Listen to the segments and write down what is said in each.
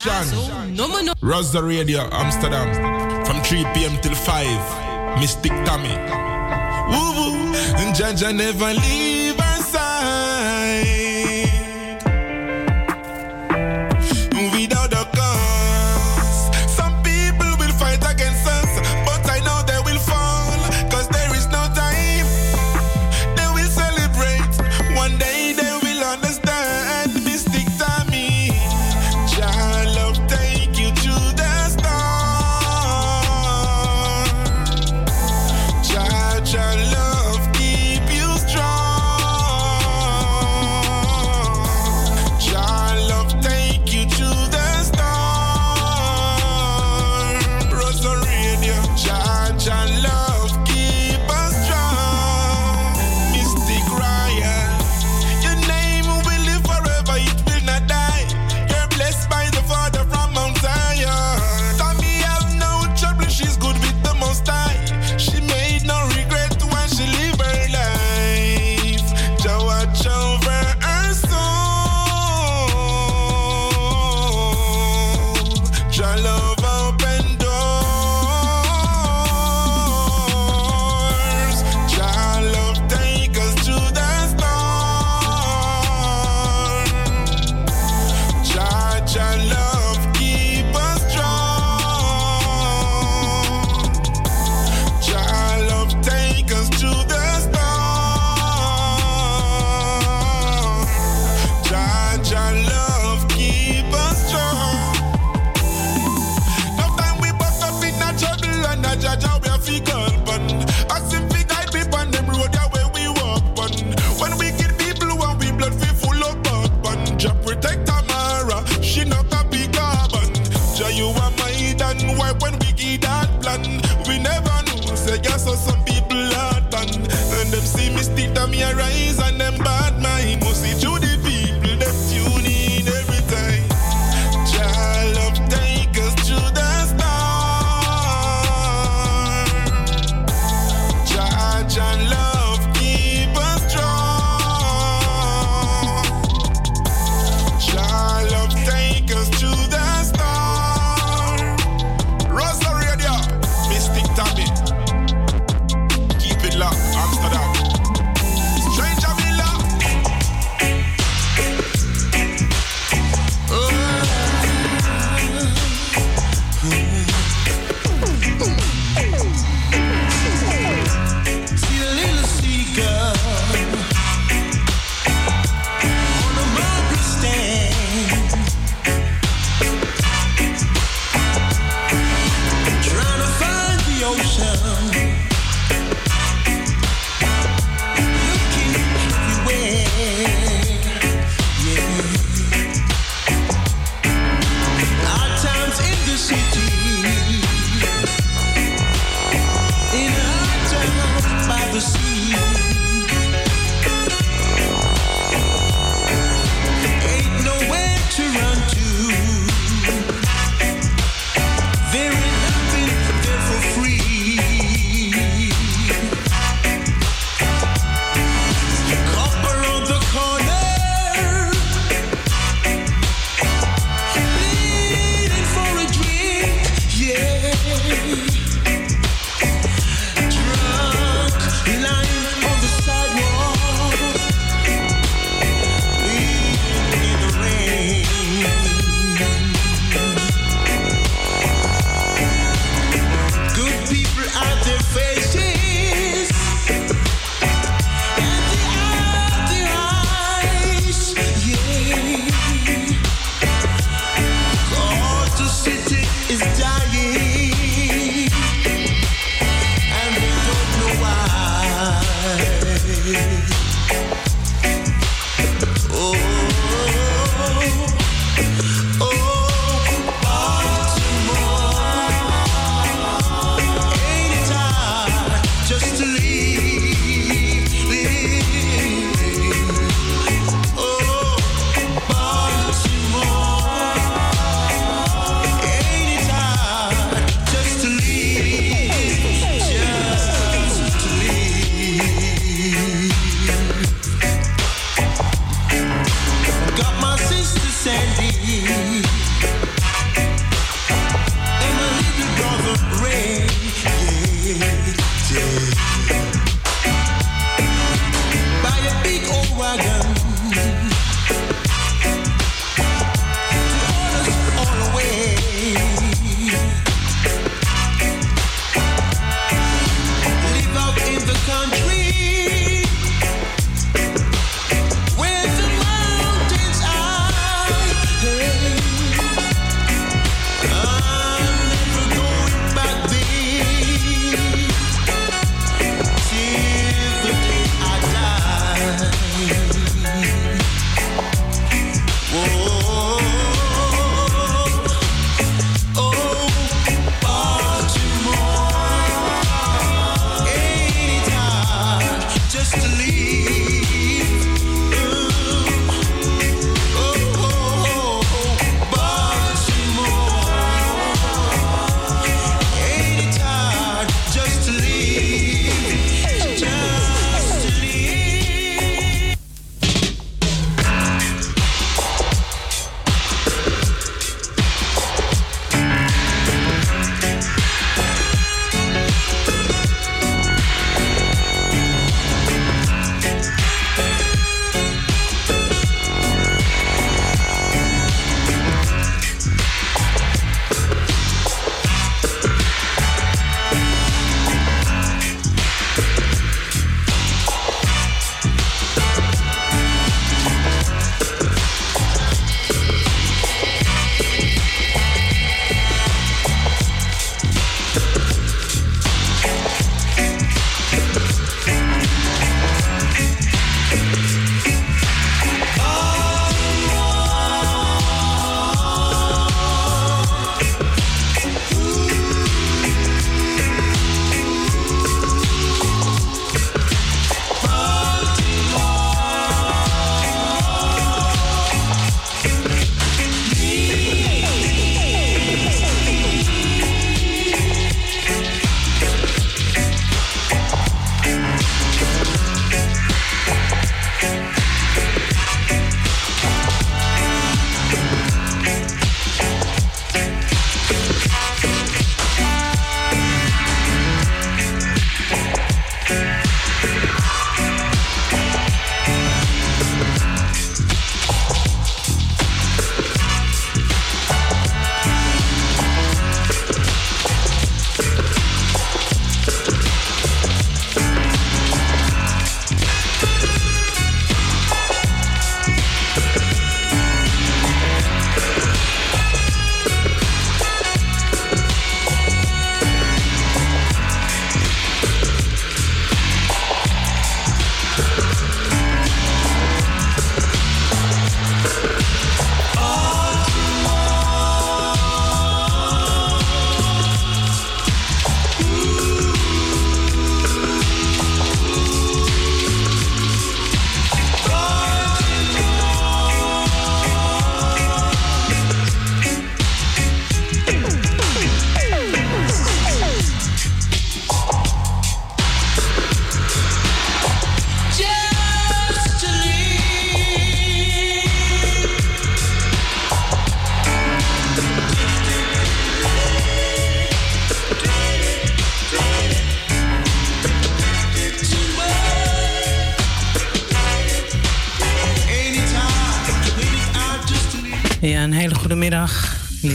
John, no, no, no. Rosary Radio, Amsterdam. From 3 p.m. till 5. Mystic Tommy. Woo woo. And Jaja never leave.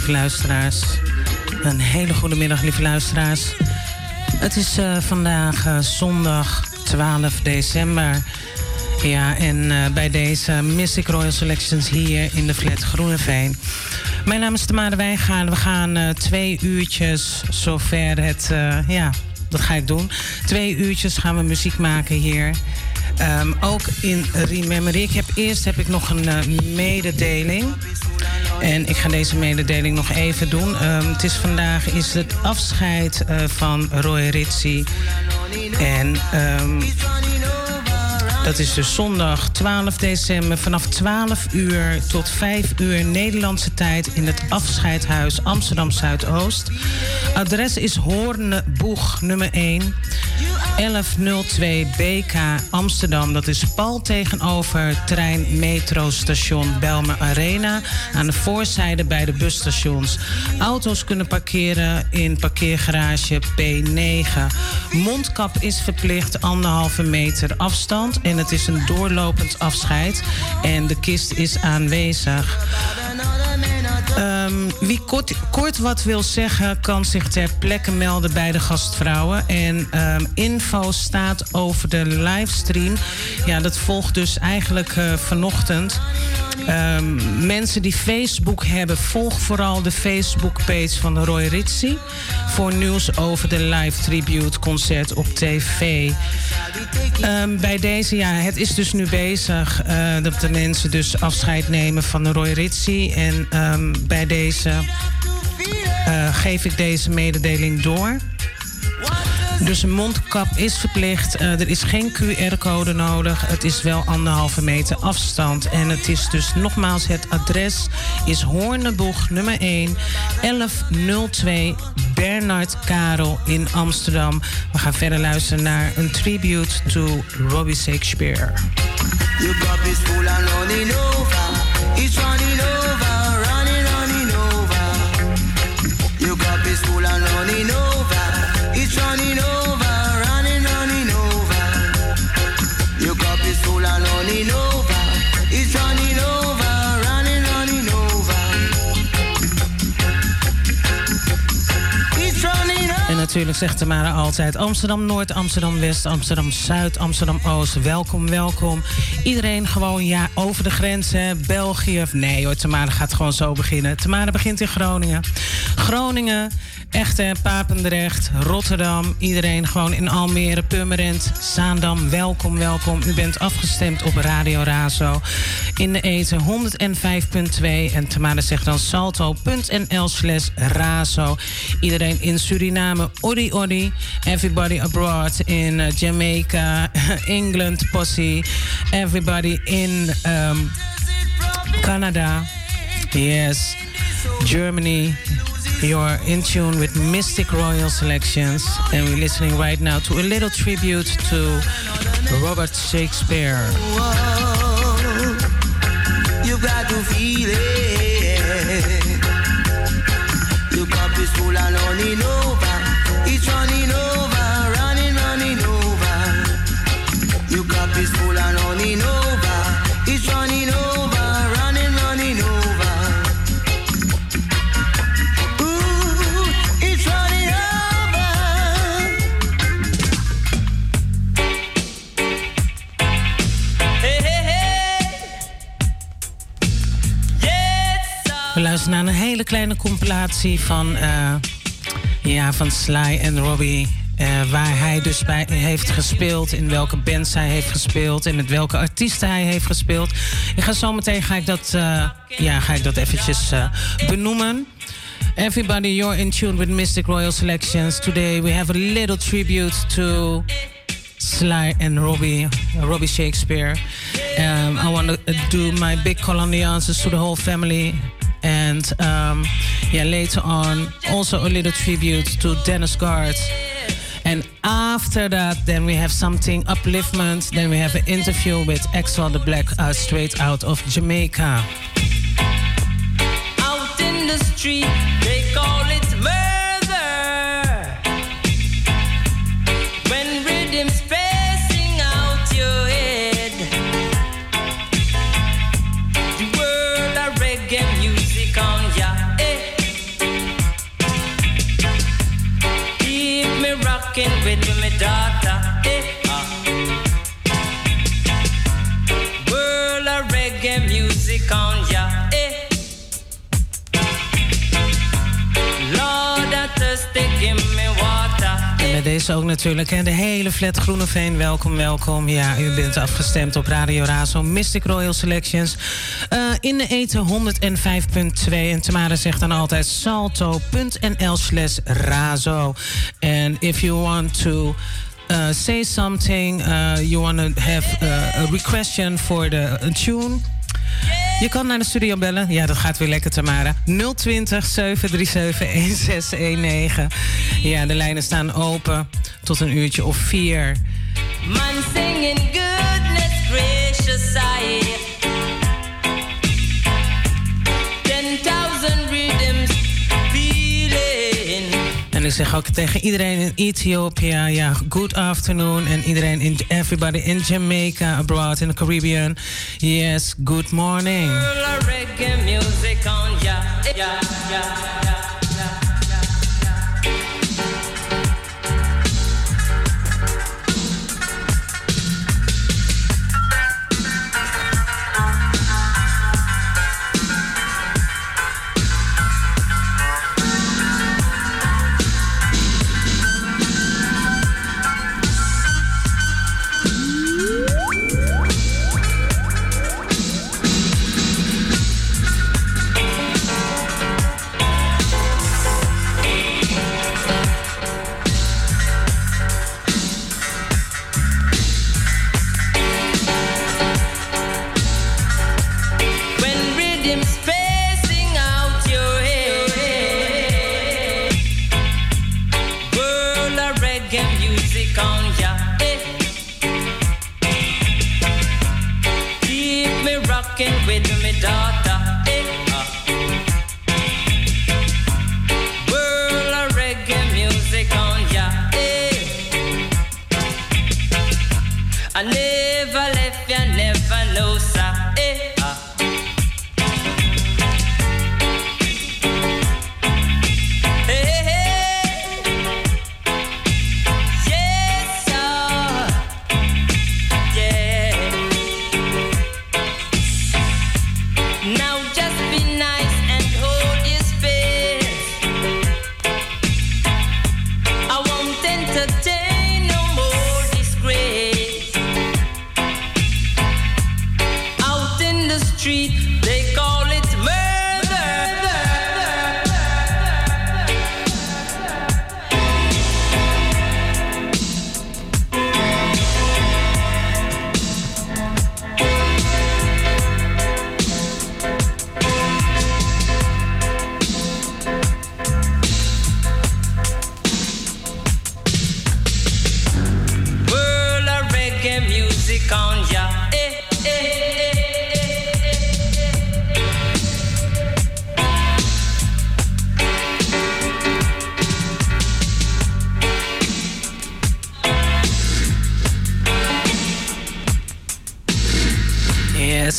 Lieve luisteraars. Een hele goede middag, lieve luisteraars. Het is uh, vandaag uh, zondag 12 december. Ja, en uh, bij deze Mystic Royal Selections hier in de flat Groeneveen. Mijn naam is Tamara Wijngaard. We gaan twee uurtjes, zover het... ja, dat ga ik doen. Twee uurtjes gaan we muziek maken hier. Um, ook in Remember. Ik heb, eerst heb ik nog een mededeling. En ik ga deze mededeling nog even doen. Um, het is vandaag is het afscheid uh, van Roy Ritzi. En um, dat is dus zondag 12 december vanaf 12 uur tot 5 uur Nederlandse tijd in het afscheidhuis Amsterdam Zuidoost. Adres is Hoorneboeg nummer 1. 1102 BK Amsterdam. Dat is pal tegenover trein metrostation Belmer Arena. Aan de voorzijde bij de busstations. Auto's kunnen parkeren in parkeergarage P9. Mondkap is verplicht anderhalve meter afstand. En het is een doorlopend afscheid. En de kist is aanwezig. Um, wie kort, kort, wat wil zeggen, kan zich ter plekke melden bij de gastvrouwen. En um, info staat over de livestream. Ja, dat volgt dus eigenlijk uh, vanochtend. Um, mensen die Facebook hebben, volg vooral de Facebook-page van Roy Ritzi. Voor nieuws over de live tribute concert op tv. Bij deze, ja, het is dus nu bezig uh, dat de mensen dus afscheid nemen van Roy Ritzi. En bij deze uh, geef ik deze mededeling door. Dus een mondkap is verplicht. Uh, er is geen QR-code nodig. Het is wel anderhalve meter afstand. En het is dus nogmaals, het adres is Hoorneboeg nummer 1, 1102 Bernard Karel in Amsterdam. We gaan verder luisteren naar een tribute to Robbie Shakespeare. Natuurlijk zegt Tamara altijd Amsterdam Noord, Amsterdam West, Amsterdam Zuid, Amsterdam Oost. Welkom, welkom. Iedereen gewoon ja, over de grenzen, België. Nee hoor, Tamara gaat gewoon zo beginnen. Tamara begint in Groningen. Groningen Echte Papendrecht, Rotterdam, iedereen gewoon in Almere, Purmerend, Zaandam. Welkom, welkom. U bent afgestemd op Radio Razo in de eten 105.2 en Tamara zegt dan salto.nl slash razo. Iedereen in Suriname, odi odi. Everybody abroad in uh, Jamaica, England, Posse. Everybody in um, Canada. Yes, Germany. You're in tune with Mistic Royal Selections, and we're listening right now to a little tribute to Robert Shakespeare. Luisteren naar een hele kleine compilatie van, uh, ja, van Sly en Robbie. Uh, waar hij dus bij heeft gespeeld, in welke bands hij heeft gespeeld en met welke artiesten hij heeft gespeeld. Ik ga zo meteen ga ik dat, uh, ja, ga ik dat eventjes benoemen. Everybody, you're in tune with Mystic Royal Selections. Today we have a little tribute to Sly and Robbie, Robbie Shakespeare. Um, I want to do my big condolences to the whole family. And um, yeah, later on, also a little tribute to Dennis Garth. And after that, then we have something upliftment. Then we have an interview with Exile the Black, uh, straight out of Jamaica. Out in the street, they call it Deze ook natuurlijk. En de hele flat Groeneveen, welkom, welkom. Ja, u bent afgestemd op Radio Razo. Mystic Royal Selections. Eh, in de eten 105.2. En Tamara zegt dan altijd salto.nl slash razo. And if you want to... Uh, say something, uh, you want to have uh, a requestion for the a tune. Je kan naar de studio bellen. Ja, dat gaat weer lekker, Tamara. 020 737 1619. Ja, de lijnen staan open tot een uurtje of vier. Man singing goodness gracious Ik zeg ook tegen iedereen in Ethiopië, ja, good afternoon. En iedereen, in, everybody in Jamaica, abroad, in the Caribbean. Yes, good morning.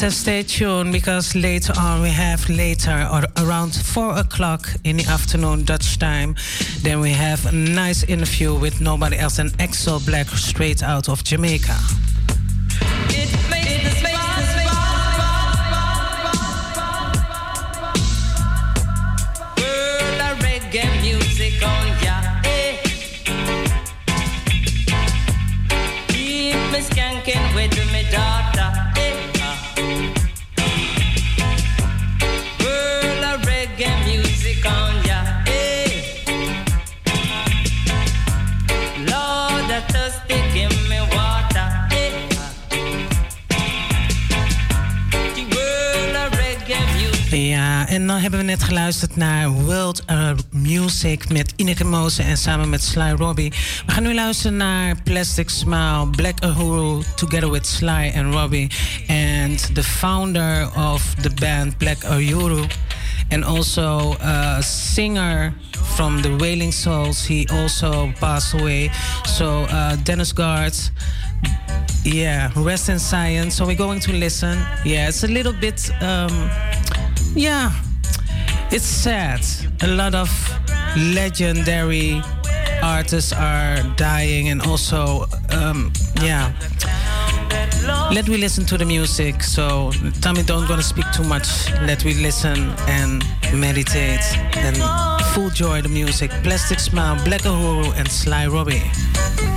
And stay tuned because later on we have later or around four o'clock in the afternoon Dutch time. Then we have a nice interview with nobody else than Exo Black straight out of Jamaica. Net geluisterd naar World uh, Music met Ini Kamoze en samen met Sly Robbie. We gaan nu luisteren naar Plastic Smile, Black Uhuru, together with Sly and Robbie. And the founder of the band Black Uhuru. And also a singer from the Wailing Souls. He also passed away. So uh, Dennis Garth. Yeah, rest in science. So we're going to listen. Yeah, it's a little bit, um, yeah, it's sad. A lot of legendary artists are dying, and also, um, yeah. Let we listen to the music. So, Tommy, don't gonna speak too much. Let we listen and meditate and full joy the music. Plastic Smile, Black Uhuru, and Sly Robbie.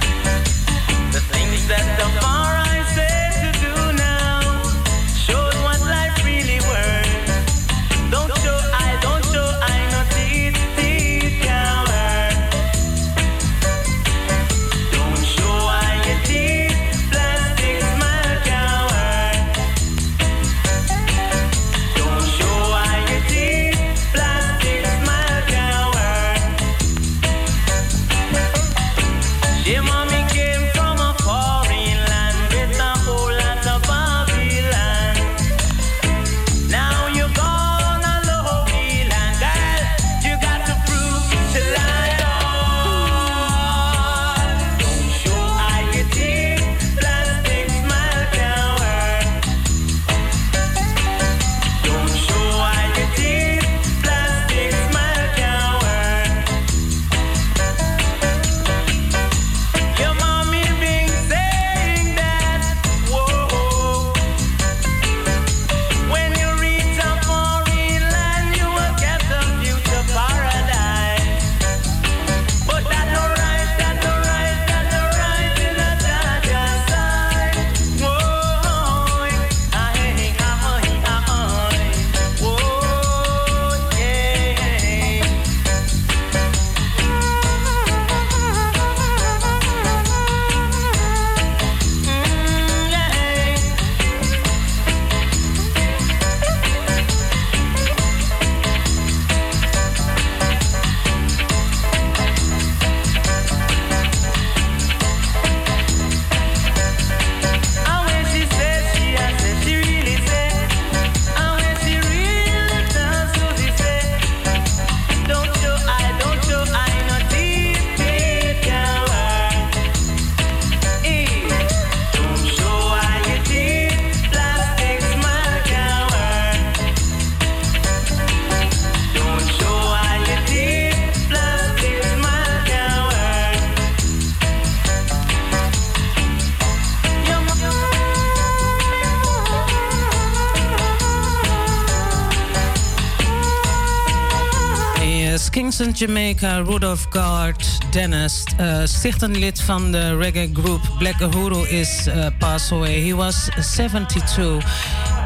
Kingston, Jamaica, Rudolph Guard, Dennis, uh, stichtend lid van de reggae group Black Uhuru, is uh, passed away. He was 72.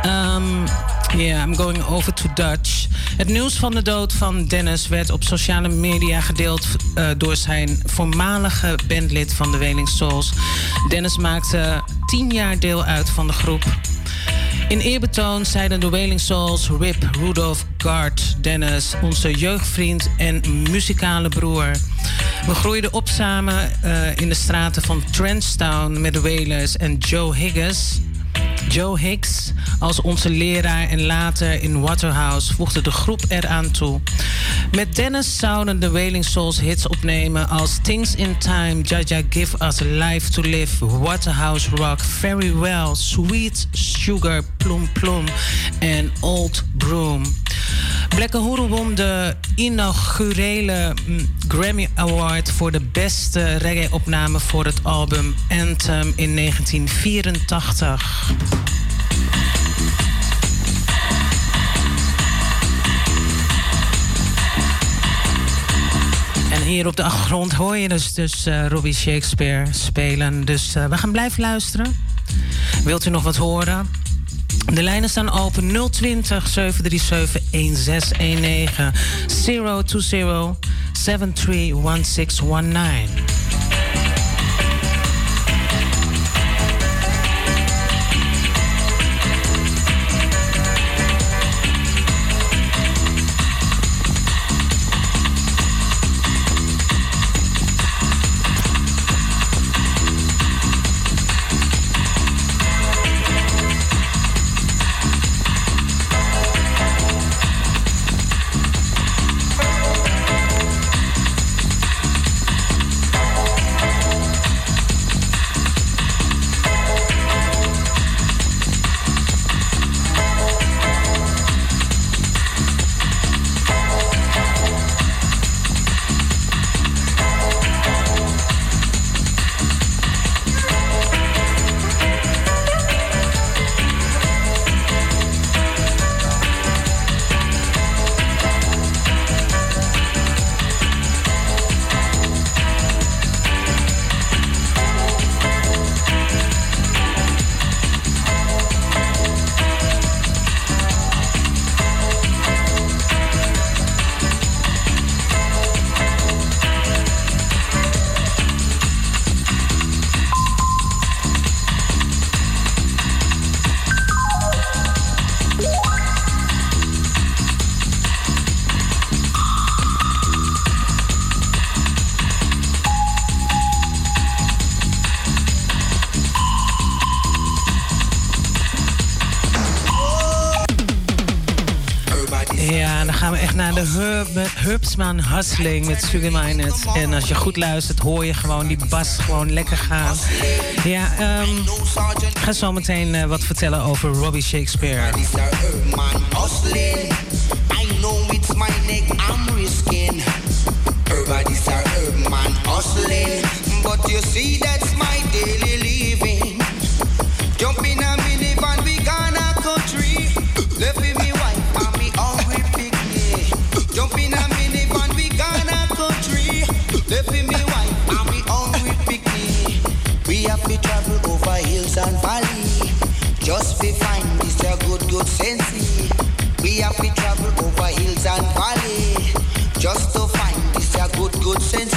Um, yeah, I'm going over to Dutch. Het nieuws van de dood van Dennis werd op sociale media gedeeld uh, door zijn voormalige bandlid van de Wailing Souls. Dennis maakte tien jaar deel uit van de groep. In eerbetoon zeiden de Wailing Souls Rip, Rudolph, Gart, Dennis, onze jeugdvriend en muzikale broer. We groeiden op samen uh, in de straten van Trenchtown met de Wailers en Joe Higgins. Joe Hicks als onze leraar en later in Waterhouse voegde de groep eraan toe. Met Dennis zouden de Wailing Souls hits opnemen als Things in Time, Jaja Give Us Life to Live, Waterhouse Rock, Very Well, Sweet Sugar, Plum Plum en Old Broom. Black Uhuru won de inaugurele mm, Grammy Award voor de beste reggae-opname voor het album Anthem in 1984. Hier op de achtergrond hoor je dus, dus uh, Robbie Shakespeare spelen. Dus uh, we gaan blijven luisteren. Wilt u nog wat horen? De lijnen staan open 020 737 1619 020 731619. Herbsman Hustling met Sugar Minot. En als je goed luistert, hoor je gewoon die bas gewoon lekker gaan. Ja, um, ik ga zo meteen uh, wat vertellen over Robbie Shakespeare. I know it's my neck I'm. Everybody's. But you see, and. Just to find this a good, good sense.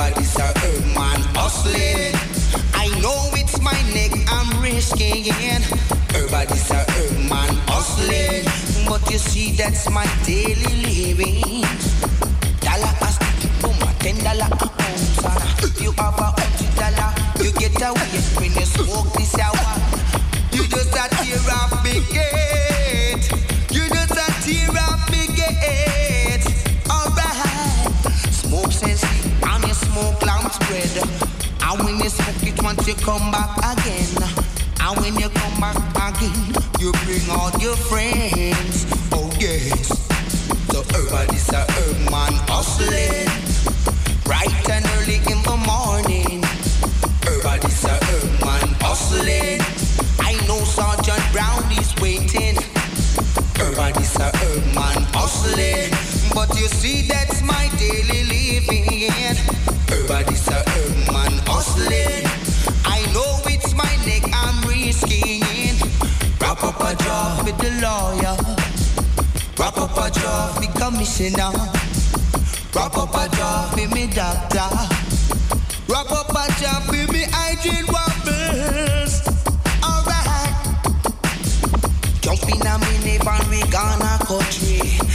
Everybody's a herb man hustling. I know it's my neck I'm risking. Everybody's a herb man hustling. But you see, that's my daily living. Dollar a stick, boom, a ten dollar a ounce. And you have a hundred dollar, you get away when you smoke this hour. You just a tear off me gate. You just a tear off me gate. Spread. And when you smoke it once you come back again. And when you come back again, you bring all your friends. Oh yes. So everybody's a herb man hustling. Bright and early in the morning. Everybody's a herb man hustling. I know Sergeant Brown is waiting. Everybody's a herb man hustling. But you see, that's my daily the lawyer. Wrap up a job with commissioner. Wrap up a job with me doctor. Wrap up a job with me hygiene wobbles. Alright. Jump in a minivan, we gonna country.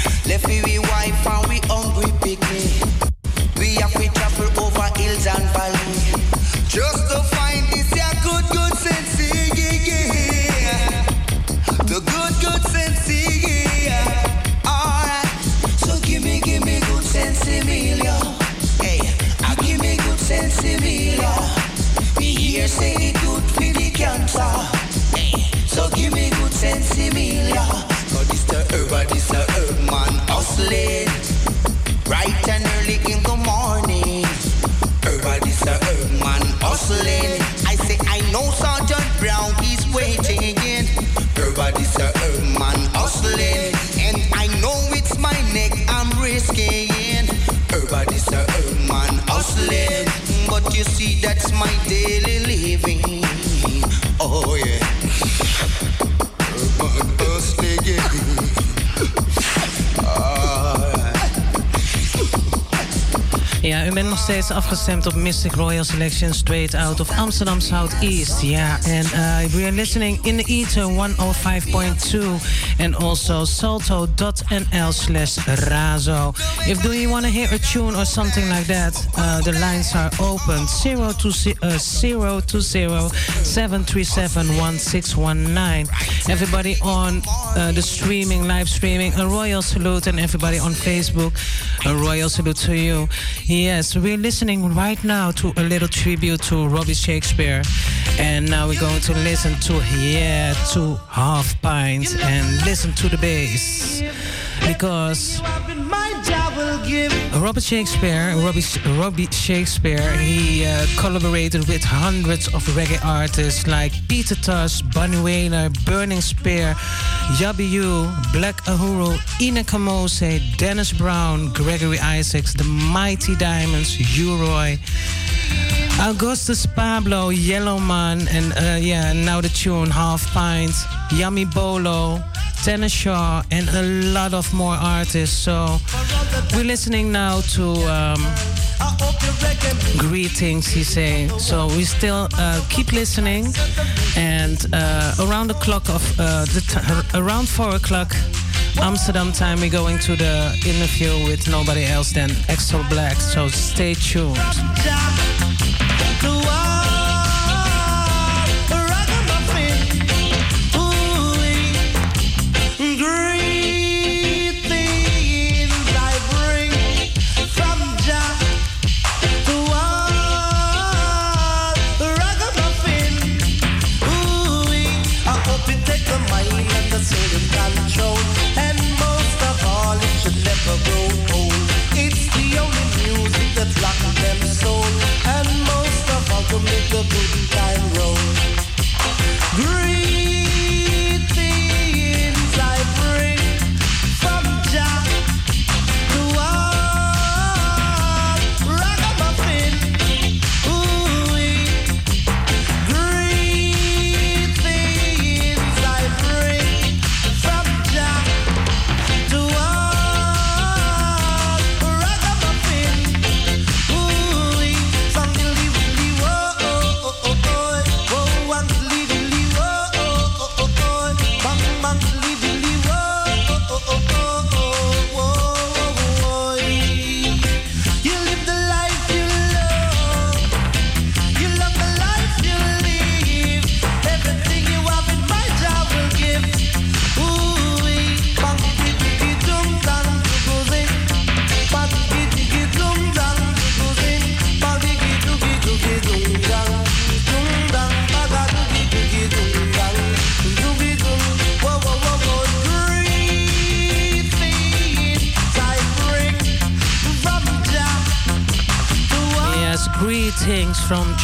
See, that's my daily living. Oh yeah. Steeds afgestemd op Mistic Royal Selection straight out of Amsterdam Southeast. Ja, yeah. and uh, we are listening in the ether 105.2 and also salto.nl slash razo. If do you want to hear a tune or something like that, uh, the lines are open 020 uh, 737-1619. Everybody on uh, the streaming, live streaming, a royal salute and everybody on Facebook, a royal salute to you. Yes, we're listening right now to a little tribute to Robbie Shakespeare. And now we're going to listen to, yeah, to Half Pint and listen to the bass. Because Robert Shakespeare, Robbie, Robbie Shakespeare, he uh, collaborated with hundreds of reggae artists like Peter Tosh, Bunny Wailer, Burning Spear, Yabby You, Black Uhuru, Ini Kamoze, Dennis Brown, Gregory Isaacs, The Mighty Diamonds, U-Roy, Augustus Pablo, Yellowman, and uh, yeah, now the tune Half Pint, Yami Bolo, Tanner Shaw, and a lot of more artists. So we're listening now to um, Greetings, he say. So we still uh, keep listening, and uh, around the clock of uh, the around four o'clock. Amsterdam time, we're going to the interview with nobody else than Exo Black. So stay tuned. From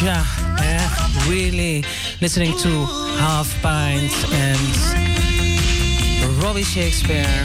Yeah, really listening to Half Pint and Robbie Shakespeare.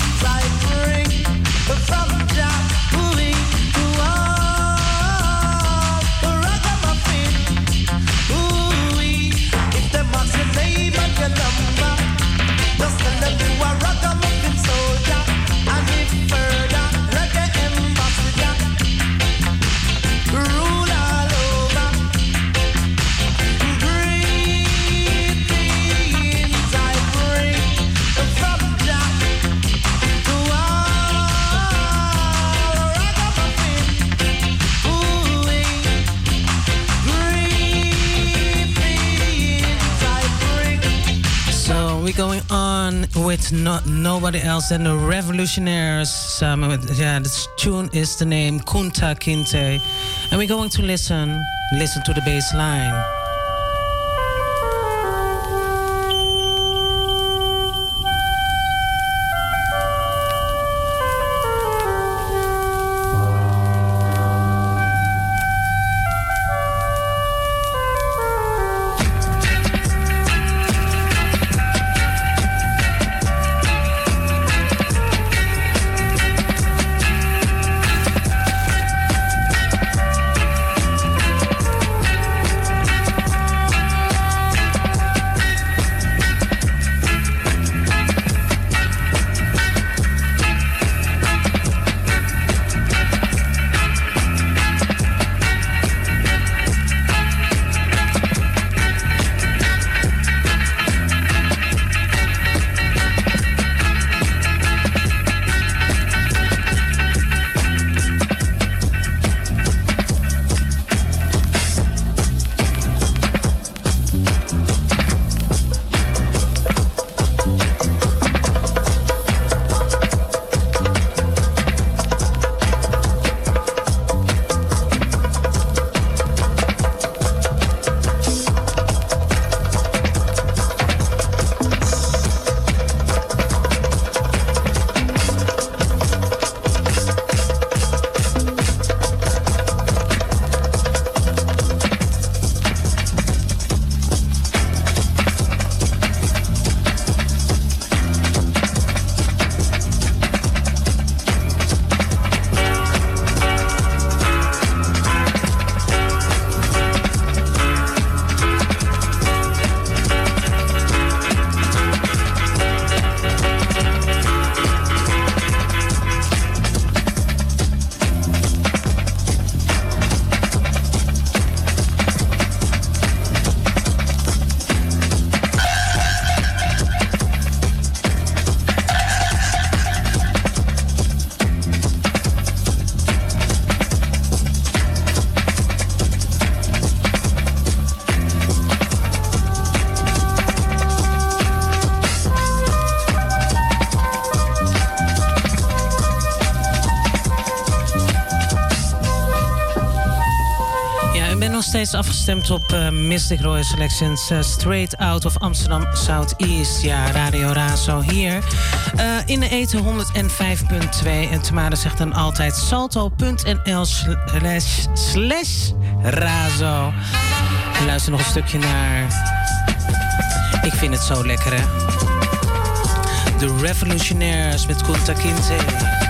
On with no, nobody else than the Revolutionaries. Um, yeah, the tune is the name Kunta Kinte. And we're going to listen, listen to the bass line. Steeds afgestemd op uh, Mystic Royal Selections uh, Straight Out of Amsterdam Southeast. Ja, Radio Razo hier. Uh, in de eten 105.2. En Tamara zegt dan altijd salto.nl slash, slash Razo. Luister nog een stukje naar... Ik vind het zo lekker, hè? The Revolutionaires met Kunta Kinte.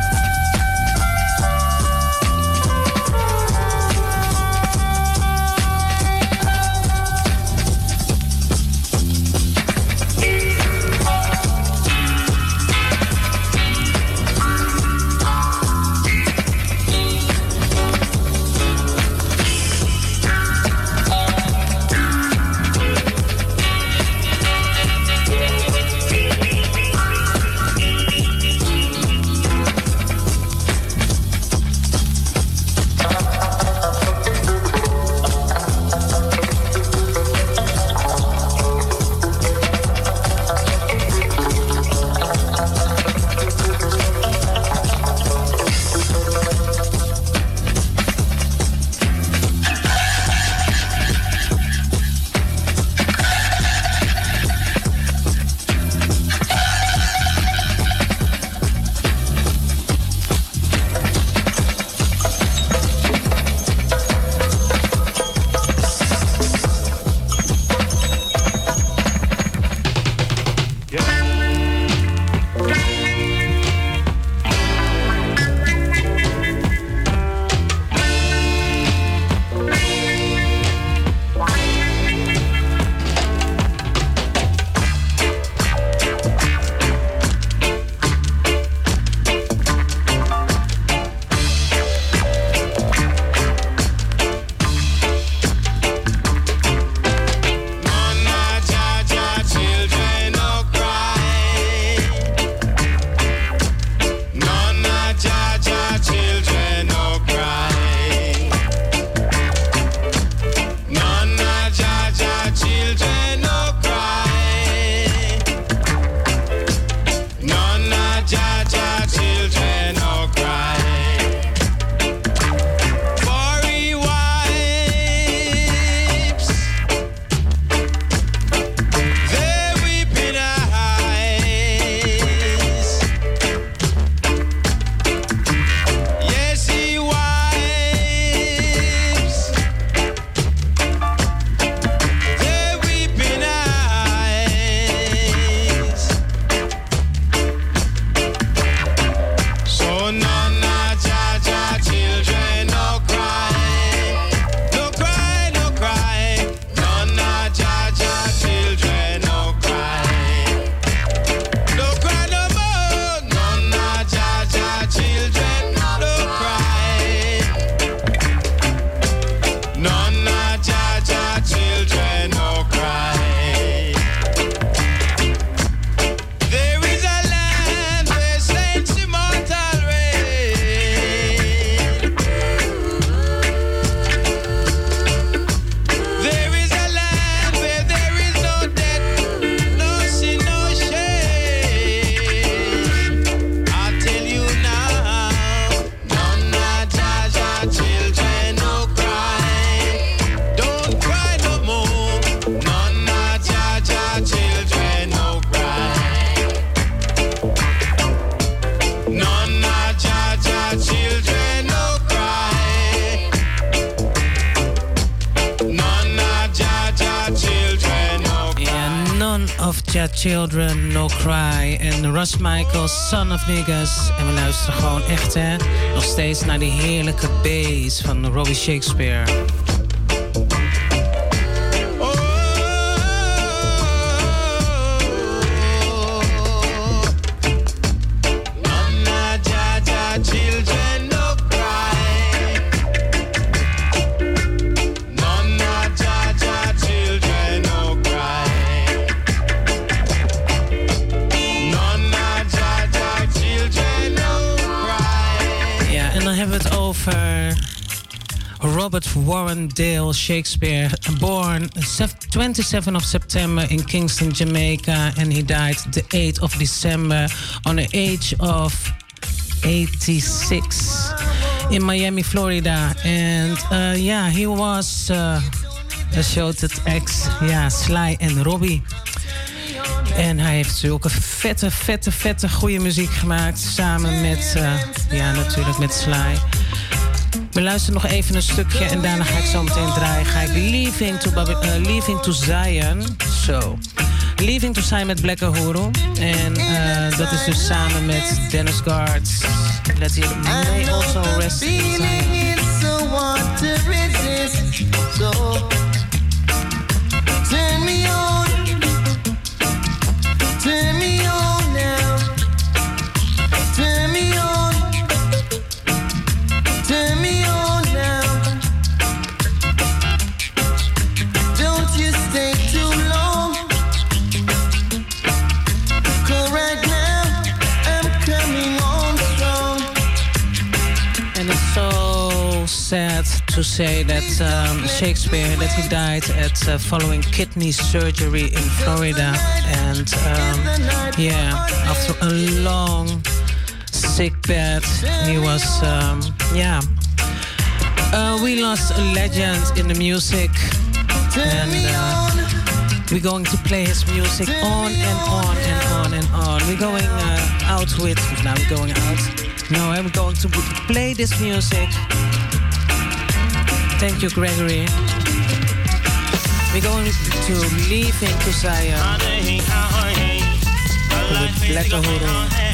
Michaels, Son of Niggas. En we luisteren gewoon echt, hè, nog steeds naar die heerlijke bass van Robbie Shakespeare. Warren Dale Shakespeare, born 27 of September in Kingston, Jamaica, and he died the 8th of December on the age of 86. in Miami, Florida. And uh, yeah, he was uh, a showed ex, ja, Sly en Robbie. En hij heeft zulke vette, vette, vette goede muziek gemaakt. Samen met, uh, ja, natuurlijk met Sly. We luisteren nog even een stukje en daarna ga ik zo meteen draaien. Ga ik Leaving to, uh, Leaving to Zion. Zo. Leaving to Zion met Black Uhuru. En uh, dat is dus samen met Dennis Guards. Let he may also rest in. So want to resist. So turn me on. To say that um, Shakespeare that he died at uh, following kidney surgery in Florida, and um, yeah, after a long sick bed, he was um, yeah. Uh, we lost a legend in the music, and uh, we're going to play his music on and on and on and on. We're going uh, out with now. We're going out. No, I'm going to play this music. Thank you, Gregory. We're going to leave into Zion with Black Uhuru.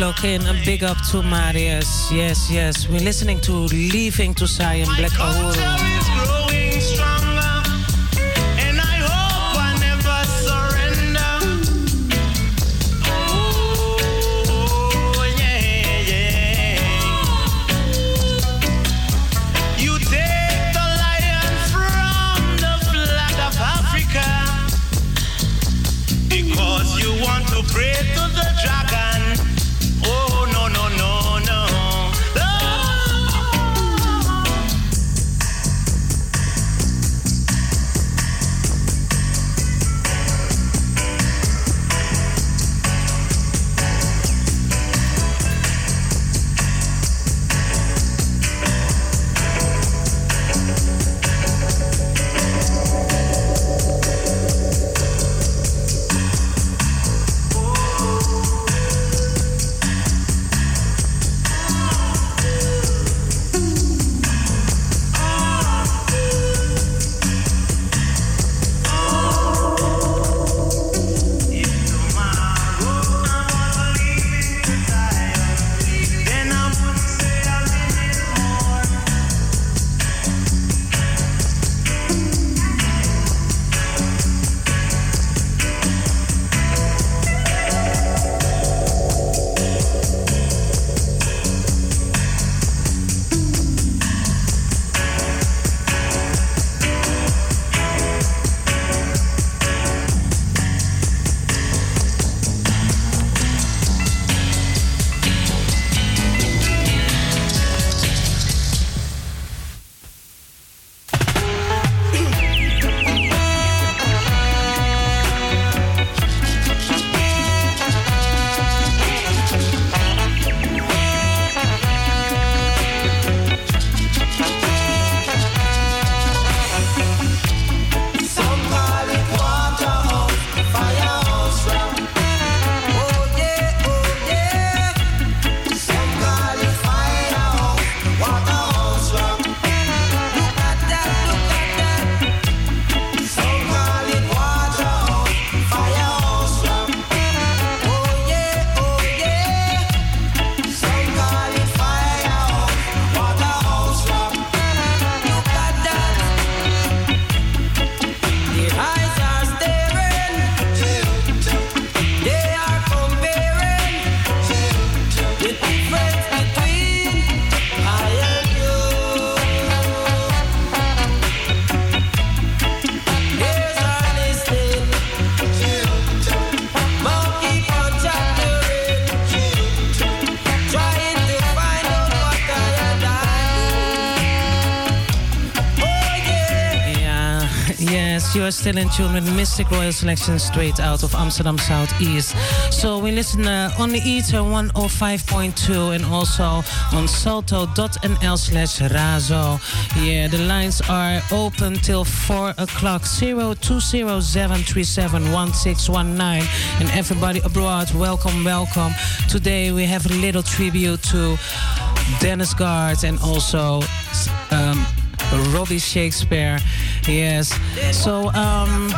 New York lock in. A big up to Marius. Yes, yes. We're listening to Leaving to Zion, Black Uhuru. Still in tune with Mistic Royal Selection straight out of Amsterdam Southeast. So we listen uh, on the Ether 105.2 and also on salto.nl slash razo. Yeah, the lines are open till 4 o'clock. 0207371619. And everybody abroad, welcome, welcome. Today we have a little tribute to Dennis Garth and also um, Robbie Shakespeare. Yes. So um,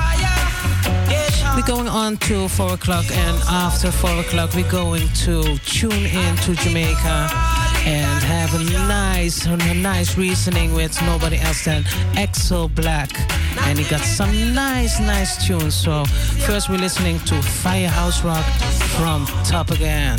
we're going on to four o'clock, and after four o'clock, we're going to tune in to Jamaica and have a nice, a nice reasoning with nobody else than Exo Black. And he got some nice, nice tunes. So first, we're listening to Firehouse Rock from Top Again.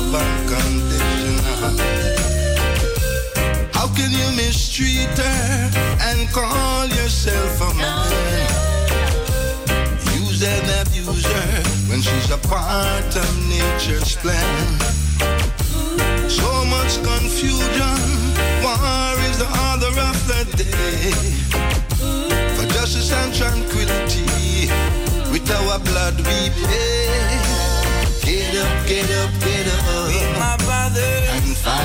love unconditional. How can you mistreat her and call yourself a man? Use and abuse her when she's a part of nature's plan. So much confusion, war is the order of the day. For justice and tranquility, with our blood we pay. Get up, get up, get up. With my brother and fight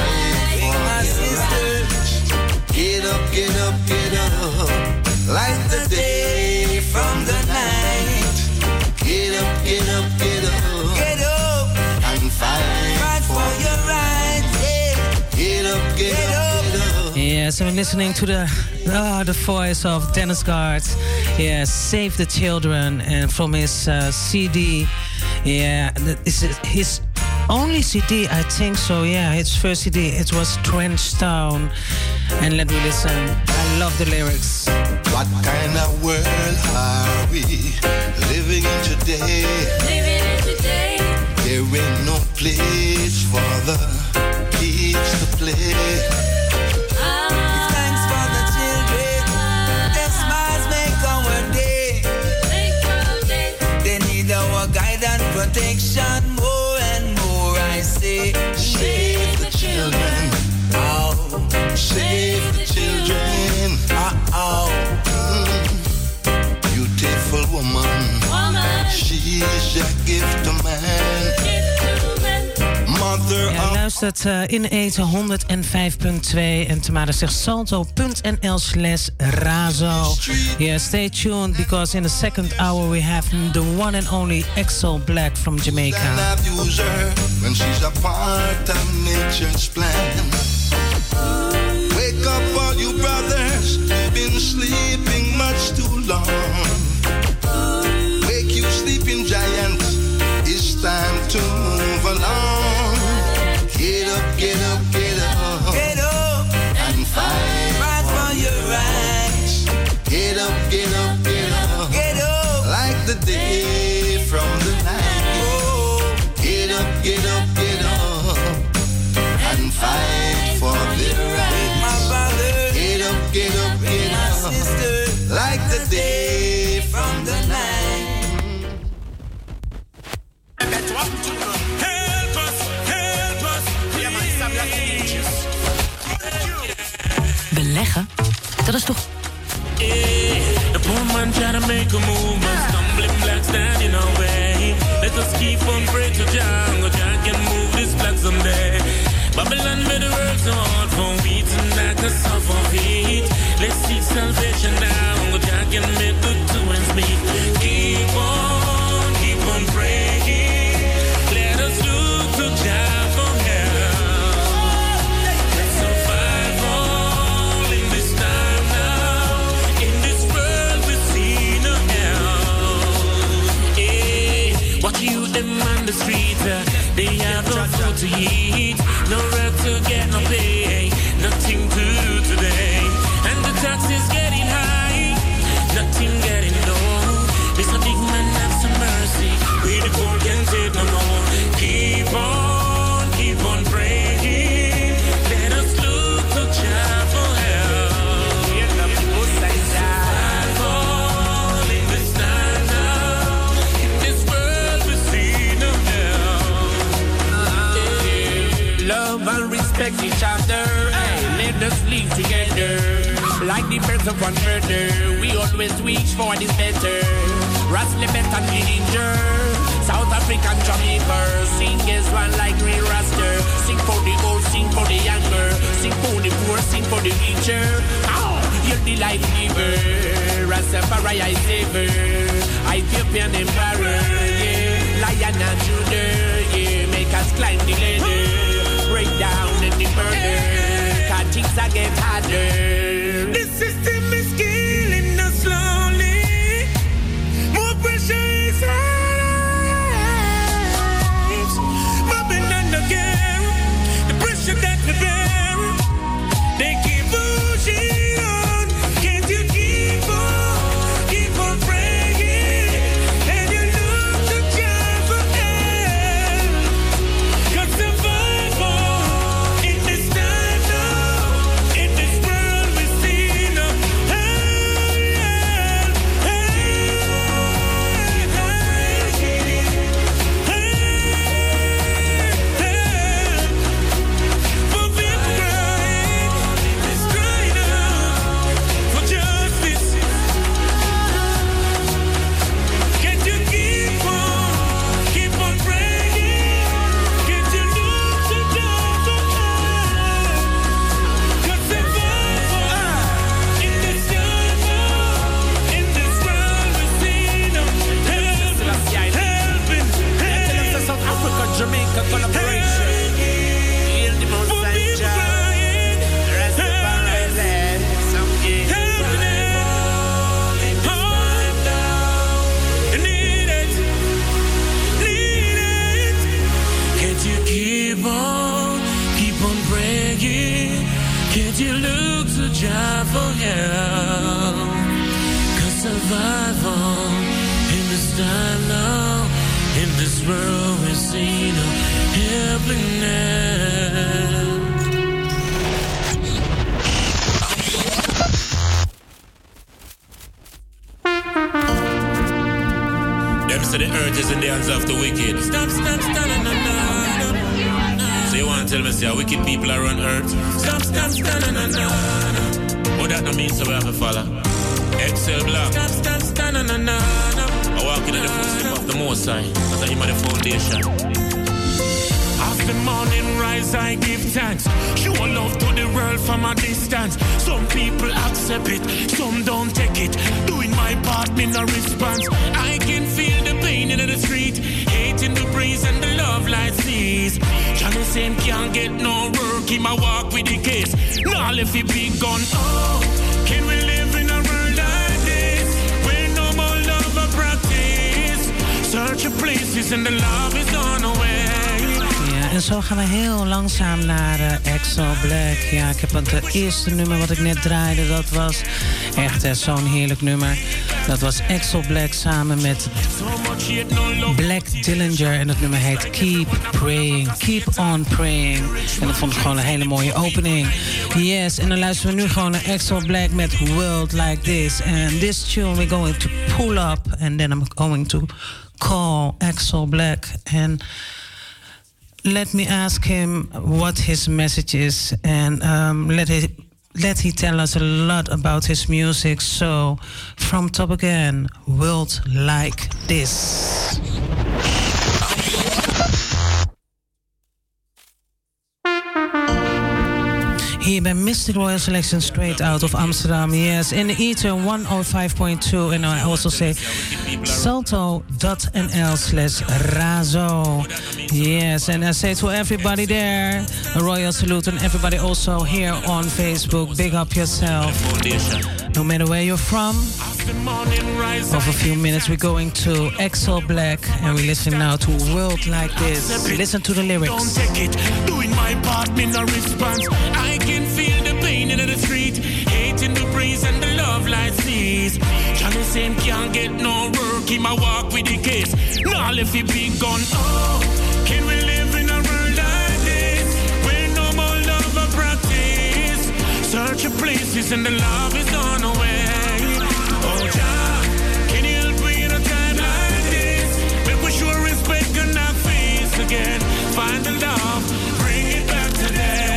with for my your sister. rights. Get up, get up, get up. Like the day from the night. Get up, get up, get up. Get up, And fight fight for your rights. Yeah. Get up, get up, get up. Yes, I'm listening to the oh, the voice of Dennis Garth. Yes, Save the Children, and from his uh, CD. Yeah, that is his only CD, I think so. Yeah, his first CD. It was Trench Town, and let me listen. I love the lyrics. What kind of world are we living in today? Living in today. There ain't no place for the kids to play. Protection more and more. I say, Save the children, oh, save the children. uh oh. Beautiful woman, Woman, she's a gift to man. Ja, luistert uh, in eten 105.2 en Tamara zegt salto.nl slash razo. Yeah, stay tuned because in the second hour we have the one and only Axel Black from Jamaica. when she's a part of nature's plan. Wake up, all you brothers, been sleeping much too long. Move this black someday. Babylon the so hard for we tonight to suffer feet. Let's seek salvation me no response. I can feel the pain in the street, hate in the breeze and the love light sees. Johnny same can't get no work, he my walk with the case. Now if he be gone, oh, can we live in a world like this? Where no more love or practice? Search places and the love is gone away. En zo gaan we heel langzaam naar eh Exo Black. Ja, ik heb het eh, eerste nummer wat ik net draaide, dat was echt eh, zo'n heerlijk nummer. Dat was Exo Black samen met Black Dillinger. En het nummer heet Keep Praying. Keep on praying. En dat vond ik gewoon een hele mooie opening. Yes, en dan luisteren we nu gewoon naar Exo Black met World Like This. And this tune we're going to pull up. And then I'm going to call Exo Black. And let me ask him what his message is and um, let it let he tell us a lot about his music. So from top again world like this Hier bij Mistic Royal Selection straight out of Amsterdam. Yes, in the Ether 105.2. And I also say salto.nl slash razo. Yes, and I say to everybody there, a royal salute. And everybody also here on Facebook, big up yourself. No matter where you're from. Over a few minutes, we're going to Excel Black. And we listen now to a World Like This. Listen to the lyrics. Can feel the pain in the street. Hate in the breeze and the love light sees. Johnny same can't get no work. He my walk with the case. Now if he be gone. Oh, can we live in a world like this? Where no more love or practice. Search of places and the love is gone away. Oh, Jah, can you help me in a time like this? Make we sure respect and not face again. Find the love, bring it back today.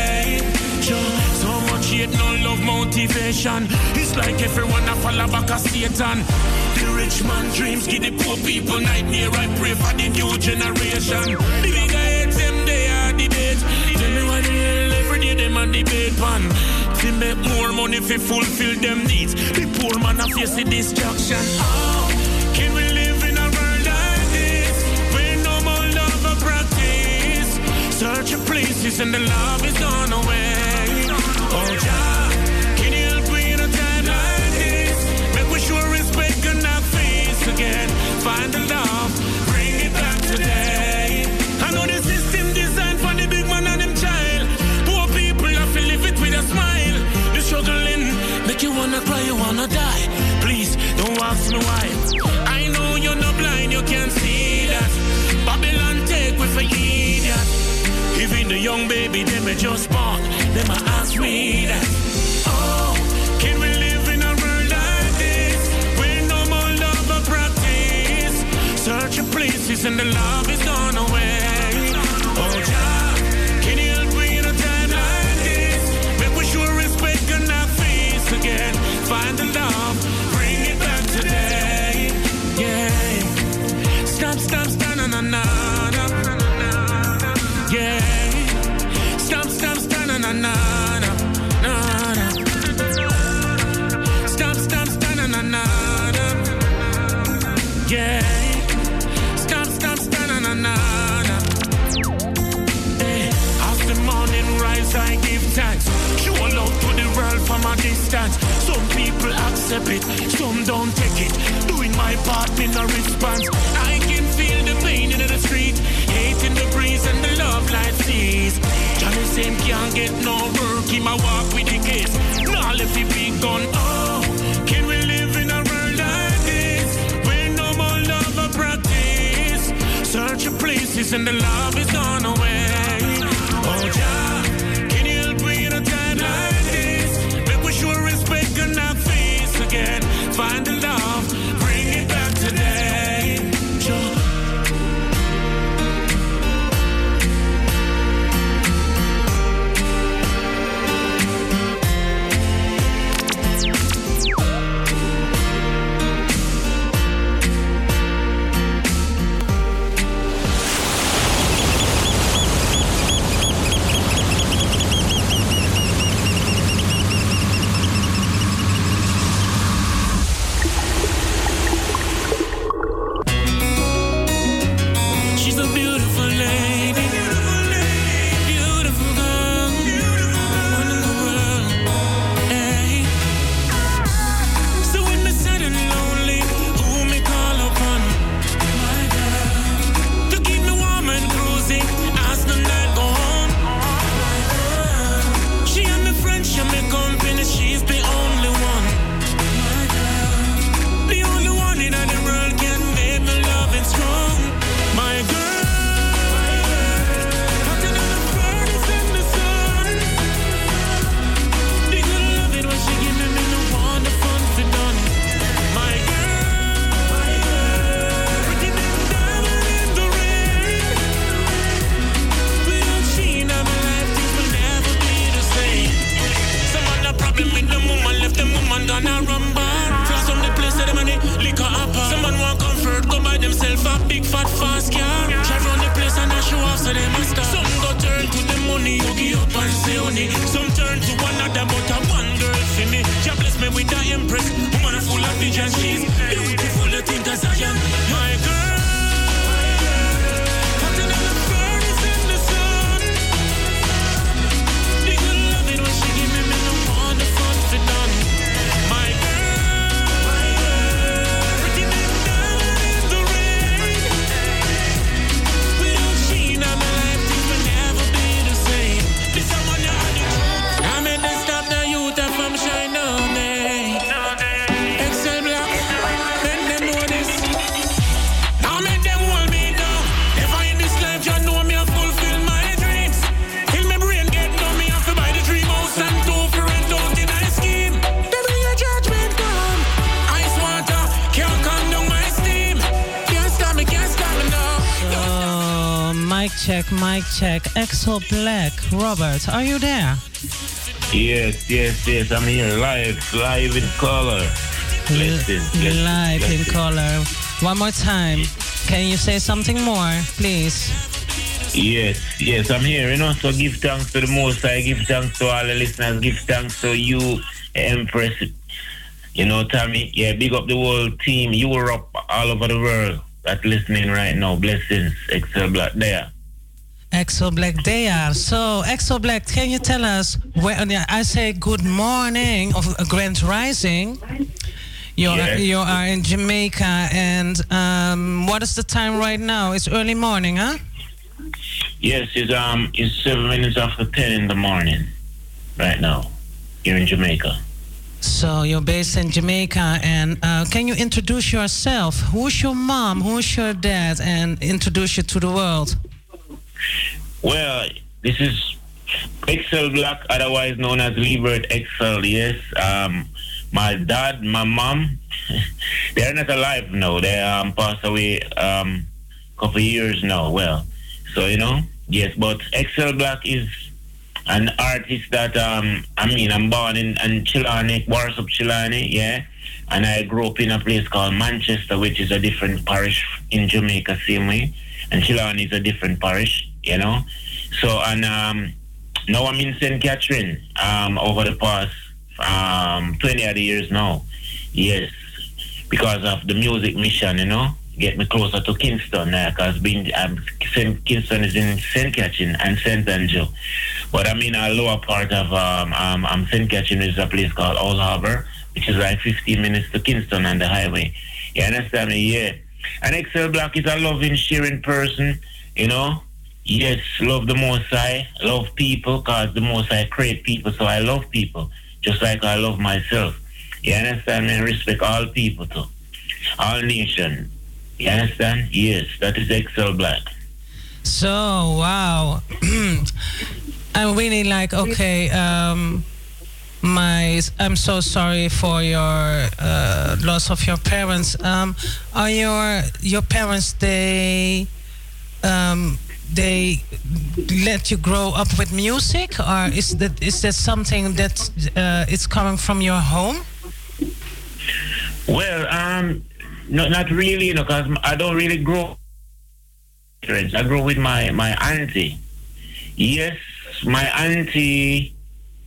Motivation. It's like everyone a follow back a Satan. The rich man dreams, give the poor people nightmare. I pray for the new generation. The big heads, them they are debate. Tell me why the hell every day them on debate pan. To make more money fi fulfill them needs. The poor man a face the destruction. Oh, can we live in a world like this? Where no more love or practice. Search places and the love is gone away. Bring it back today. I know the system designed for the big man and them child. Poor people have to live it with a smile. The struggling make you wanna cry, you wanna die. Please don't ask me why. I know you're not blind, you can't see that. Babylon take with for idiot. Even the young baby, them just born, them ask me that. Of places and the love is gone away. Oh, Jah, can you help me in a time like this? Make we sure respect and not face again. Find the love, bring it back today. Yeah. Stop, stop, stop, na na na na. Yeah. Stop, stop, stop, na na na na. na. Stop, stop, stop, na na na. Yeah. Some people accept it, some don't take it. Doing my part in a response. I can feel the pain in the street, hate in the breeze and the love light sees. Johnny same can't get no work, he my walk with the case. Now let it be gone. Oh, can we live in a world like this? Where no more love or places and the love is gone away. Oh, Jah, Find the love, Exo Black, Robert, are you there? Yes, yes, yes. I'm here live, live in color. Listen, listen, Live in color. One more time. Can you say something more, please? Yes, yes, I'm here. You know, so give thanks to the Most I give thanks to all the listeners, give thanks to you, Empress. You know, Tommy, yeah, big up the whole team, Europe, all over the world that listening right now. Blessings, Excel Black there. Exo Black, they are. So, Exo Black, can you tell us where? I say good morning of Grand Rising. You are Yes. you are in Jamaica, and um, what is the time right now? It's early morning, huh? Yes, it's um, it's seven minutes after ten in the morning, right now, here in Jamaica. So you're based in Jamaica, and uh, can you introduce yourself? Who's your mom? Who's your dad? And introduce you to the world. Well, this is Excel Black, otherwise known as Liebert Excel. Yes, um, my dad, my mom, they're not alive now. They um, passed away um, a couple of years now. Well, so you know, yes, but Excel Black is an artist that um, I mean, I'm born in, in Trelawny, Warsop Trelawny, yeah, and I grew up in a place called Manchester, which is a different parish in Jamaica, same way, and Trelawny is a different parish, you know. So and um, now I'm in St. Catherine um, over the past um, 20 other years now. Yes, because of the music mission, you know, get me closer to Kingston. Because being um, St. Kingston is in St. Catherine and St. Andrew. But I'm in a lower part of um, um, um, St. Catherine, is a place called Old Harbor, which is like 15 minutes to Kingston on the highway. You understand me? Yeah. And Excel Black is a loving, sharing person, you know. Yes, love the Most I love people, because the Most I create people, so I love people, just like I love myself. You understand me? Respect all people too. All nation. You understand? Yes, that is Excel Black. So wow, I'm really like okay. Um, my I'm so sorry for your uh, loss of your parents. Um, are your your parents they um, they let you grow up with music, or is that is that something that uh, is coming from your home? Well, um, no, not really, you know, because I don't really grow. I grow with my my auntie. Yes, my auntie.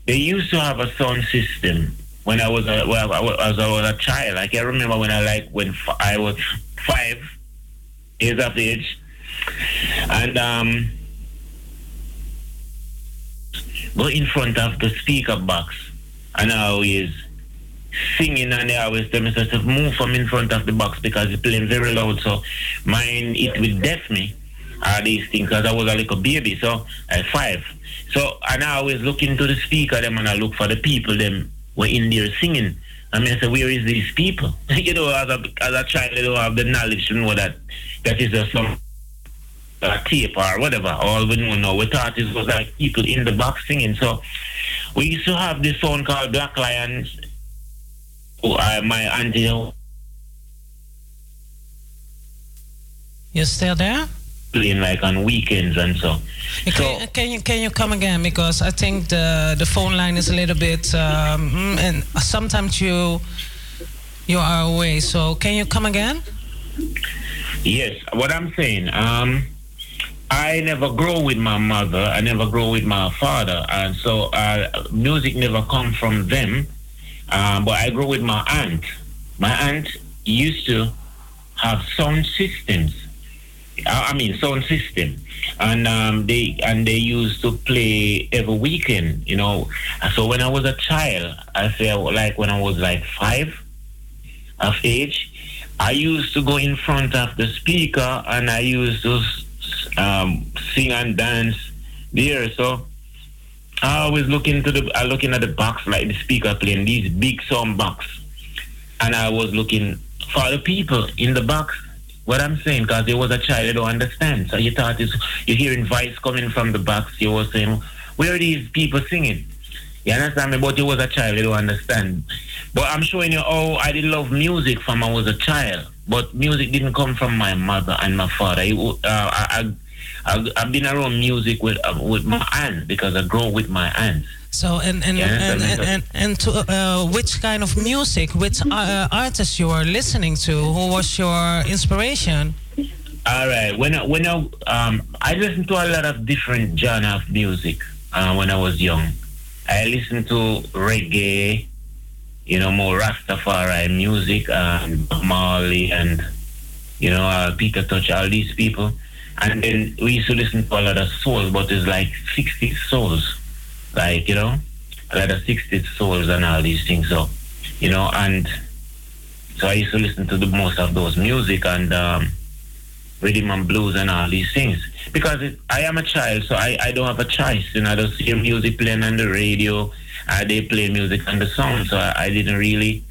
They used to have a sound system when I was a well, I was, as I was a child. I can remember when I like when f- I was five years of age, and um, go in front of the speaker box, and I always singing and they always tell me to move from in front of the box because it's playing very loud. So mine it will deaf me all these things because I was a little baby, so at five. So and I always look into the speaker them and I look for the people them were in there singing. I mean I say, where is these people? you know, as a as a child they don't have the knowledge to know that that is a some a tape or whatever. All we know now, we thought it was like people in the box singing. So we used to have this song called Black Lions Oh, uh, my auntie. You still there? Playing like on weekends and so. Can, can you can you come again because I think the the phone line is a little bit um, mm, and sometimes you you are away. So can you come again? Yes, what I'm saying, um, I never grow with my mother. I never grow with my father, and so uh, music never come from them. Um, but I grow with my aunt. My aunt used to have sound systems. I mean sound system, and um, they and they used to play every weekend. You know, so when I was a child, I say like when I was like five of age, I used to go in front of the speaker and I used to um, sing and dance there. So I always look into the I looking at the box like the speaker playing these big sound box, and I was looking for the people in the box. What I'm saying, because there was a child you don't understand, so you thought it's, you're hearing voice coming from the box. You were saying, "Where are these people singing?" You understand me? But you was a child, you don't understand. But I'm showing you, oh, I did love music from I was a child. But music didn't come from my mother and my father. It, uh, I, I, I, I've been around music with uh, with my aunt because I grew with my aunt. So and and Yeah, and, and, and, and to, uh, which kind of music, which uh, artist you are listening to? Who was your inspiration? All right. When I, when I um I listened to a lot of different genre of music uh, when I was young. I listened to reggae, you know, more Rastafari music, and Bob Marley, and you know, uh, Peter Tosh, all these people. And then we used to listen to a lot of soul, but it's like 60s souls, like you know, a lot of 60s souls and all these things. So, you know, and so I used to listen to the most of those music and. um rhythm and blues and all these things. Because it, I am a child, so I, I don't have a choice. You know, I just hear music playing on the radio. Uh, they play music on the song, so I, I didn't really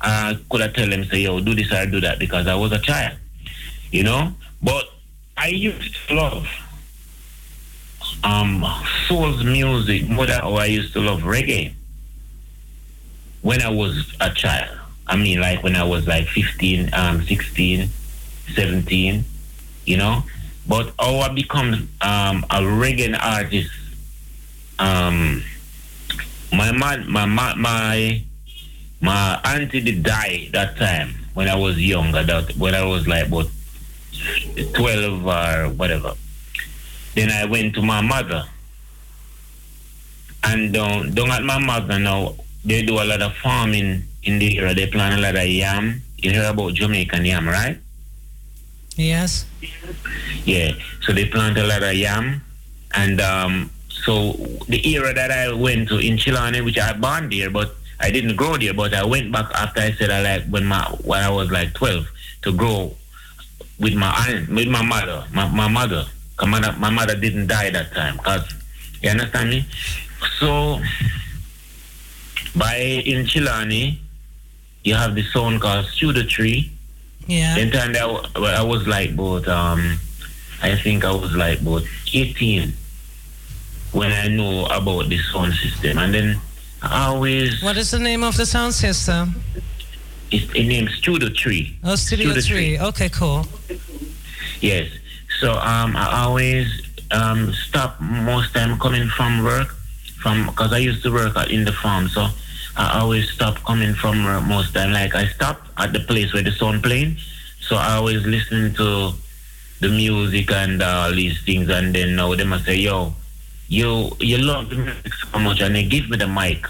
uh, could I tell them say, yo, do this or do that because I was a child. You know, but I used to love um soul's music more than I used to love reggae when I was a child. I mean, like when I was like 15, um, 16, 17, you know. But how I become um, a reggae artist, um, my man, my my my auntie did die that time when I was younger. That when I was like about twelve or whatever. Then I went to my mother, and don't don't at my mother now, they do a lot of farming in the area. They plant a lot of yam. You hear about Jamaican yam, right? Yes. Yeah. So they plant a lot of yam, and um, so the area that I went to in Trelawny, which I born there, but I didn't grow there. But I went back after I said I like when my when I was like twelve to grow with my aunt, with my mother, my, my mother. My, my mother didn't die that time. Cause you understand me. So by in Trelawny, you have this song called Studio Tree. Yeah. Then time that I, I was like about um I think I was like about 18 when I know about the sound system. And then I always, What is the name of the sound system? it's a name Studio Tree. Oh, Studio, Studio 3. Okay, cool. Yes. So um, I always um, stop most time coming from work, from because I used to work in the farm. So I always stop coming from work most time. Like I stop at the place where the sound playing. So I always listen to the music and all these things. And then now they must say, "Yo, you you love the music so much," and they give me the mic.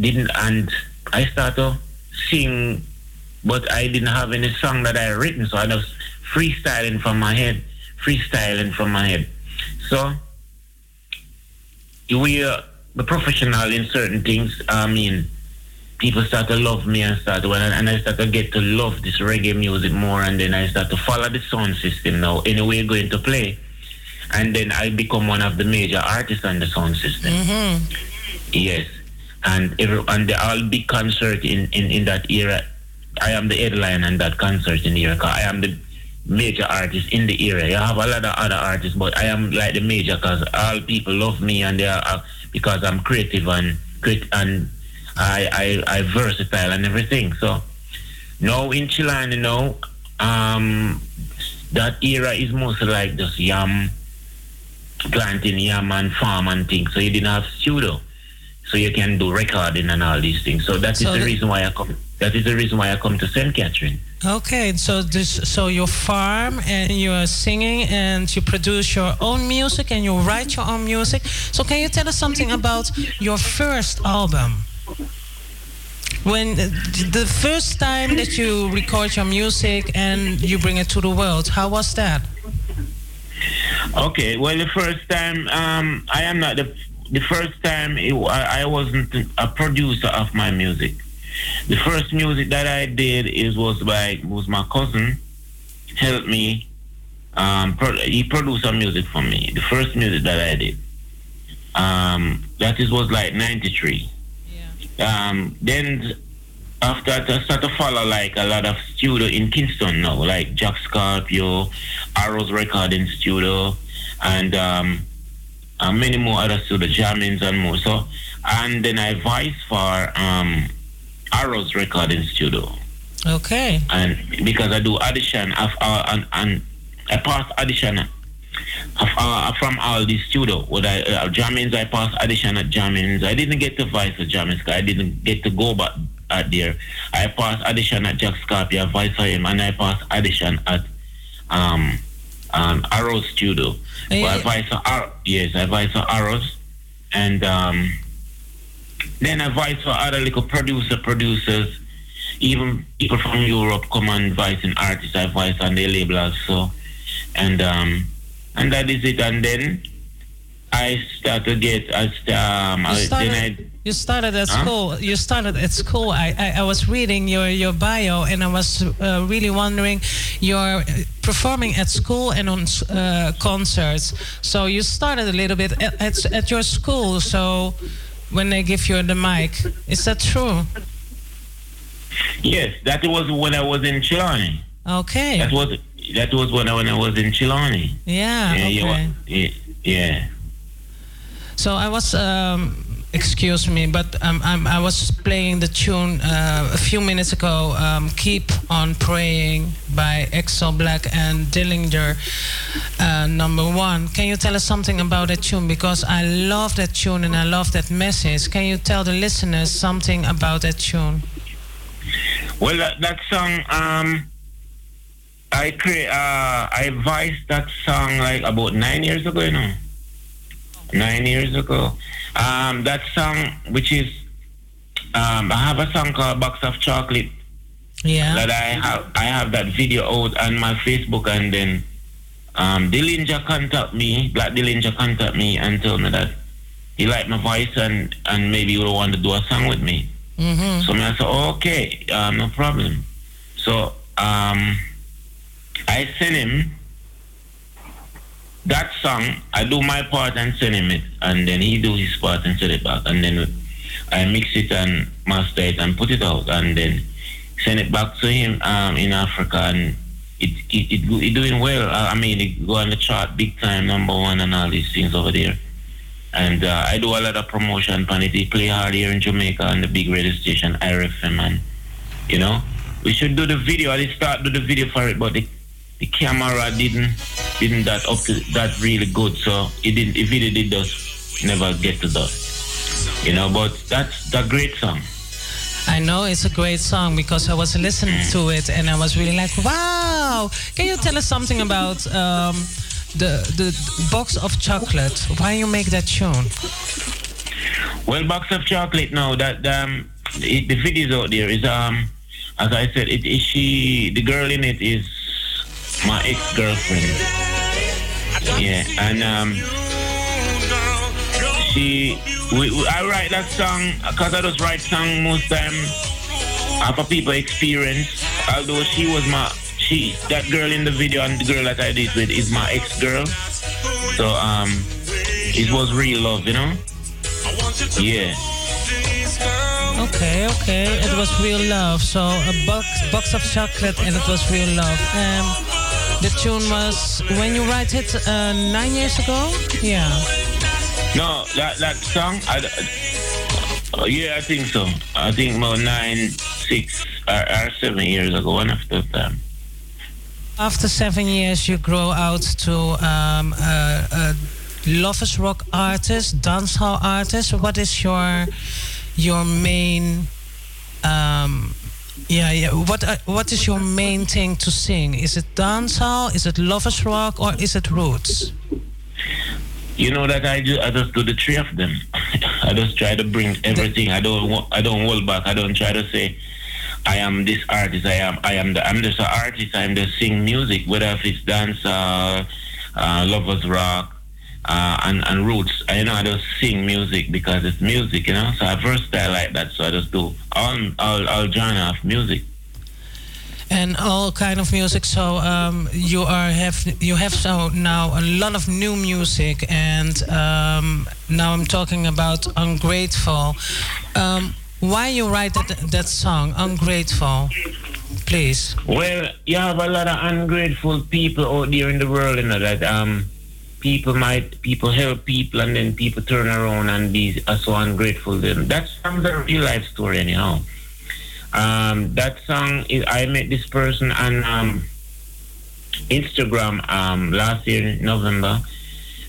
Didn't and I start to sing but I didn't have any song that I written, so I was freestyling from my head, freestyling from my head. So we are the professional in certain things. I mean, people start to love me and start and I start to get to love this reggae music more, and then I start to follow the sound system now. Anyway, going to play, and then I become one of the major artists on the sound system. Mm-hmm. Yes, and every, and the all big concert in, in, in that era, I am the headline in that concert in the era. I am the major artists in the era. You have a lot of other artists, but I am like the major because all people love me and they are uh, because I'm creative and and I, I I versatile and everything. So now in Trelawny now, um, that era is mostly like just yam planting yam and farm and things. So you didn't have studio so you can do recording and all these things. So that is So the the- reason why I come. That is the reason why I come to St. Catherine. Okay, so this so you farm and you're singing and you produce your own music and you write your own music. So can you tell us something about your first album? When uh, the first time that you record your music and you bring it to the world, how was that? Okay. Well, the first time, um, I am not the the first time it, I, I wasn't a producer of my music. The first music that I did is was by was my cousin helped me. Um, pro, he produced some music for me. The first music that I did. Um, that is was like '93. Um, then after that, I started to follow like a lot of studio in Kingston now, like Jack Scorpio, Arrows Recording Studio, and um, uh, many more other studio, Jammins and more. So, and then I voice for um, Arrows Recording Studio, Okay. and because I do audition of uh, and, and I pass audition of, uh, from all the studio. With I uh, Jammins, I pass audition at Jammins. I didn't get to voice at. 'cause I didn't get to go back at there. I passed audition at Jack Scorpio, I voice him, and I passed audition at um, um, Arrows Studio. Yeah. Well, I voice for Ar- yes, I voice for Arrows, and um, then I voice for other little producer producers. Even people from Europe come and voice in artists. I voice on their label also, and um, and that is it. And then I start to get I um, I, You then I started, you started at Huh? school. You started at school. I, I, I was reading your, your bio and I was uh, really wondering you're performing at school and on uh, concerts. So you started a little bit at, at, at your school. So when they give you the mic, is that true? yes, that was when I was in Trelawny. Okay. That was that was when I when I was in Trelawny. Yeah. yeah, Okay. yeah, yeah. So I was, um, excuse me, but um, I was playing the tune uh, a few minutes ago. Um, Keep on praying by Exo Black and Dillinger, uh, number one. Can you tell us something about that tune? Because I love that tune and I love that message. Can you tell the listeners something about that tune? Well, that, that song, um, I create, uh, I voiced that song like about nine years ago, you know. Nine years ago. Um, that song, which is, um, I have a song called Box of Chocolate Yeah. that I have. I have that video out on my Facebook, and then um, Dillinger contact me, Black Dillinger contact me, and told me that he liked my voice and and maybe he would want to do a song with me. Mm-hmm. So I said, okay, um, no problem. So um, I sent him that song. I do my part and send him it, and then he do his part and send it back, and then I mix it and master it and put it out, and then send it back to him um, in Africa, and it it, it, it doing well. I, mean, it go on the chart big time, number one, and all these things over there. And uh, I do a lot of promotion on it. They play hard here in Jamaica on the big radio station, RFM, and you know, we should do the video. I did start do the video for it, but the, the camera didn't didn't that up to that really good. So it didn't. If it did dust, never get to dust. You know, but that's a great song. I know it's a great song because I was listening to it and I was really like, wow. Can you tell us something about um, the the box of chocolate? Why you make that tune? Well, box of chocolate now that um it, the videos out there is um as I said it is she the girl in it is my ex girlfriend. Yeah, and um she we, we- I write that song because I just write song most time after people experience. Although she was my she that girl in the video and the girl that I did with is my ex girl. So um it was real love, you know? Yeah. Okay, okay. It was real love. So a box box of chocolate and it was real love. Um, the tune was when you write it uh, nine years ago. Yeah. No, that that song. I, uh, yeah, I think so. I think about nine, six, or, or seven years ago. One of those time. After seven years, you grow out to um, a, a lovers rock artist, dancehall artist. What is your your main? Um, yeah, yeah. What uh, what is your main thing to sing? Is it dancehall? Is it lovers rock? Or is it roots? You know that I do. I just do the three of them. I just try to bring everything. I don't. wa- I don't hold back. I don't try to say. I am this artist. I am. I am. The, I'm just an artist. I'm just sing music, whether if it's dance, uh, uh, lovers rock, uh, and and roots. I you know I just sing music because it's music. You know, so I versatile like that. So I just do all all all genre of music. and all kind of music. So um, you are have you have so now a lot of new music, and um, now I'm talking about ungrateful. Um, why you write that that song, ungrateful? Please. Well, you have a lot of ungrateful people out there in the world, you know, that um people might people help people and then people turn around and be so ungrateful then. That song's a real life story anyhow. Um that song is I met this person on um Instagram um last year in November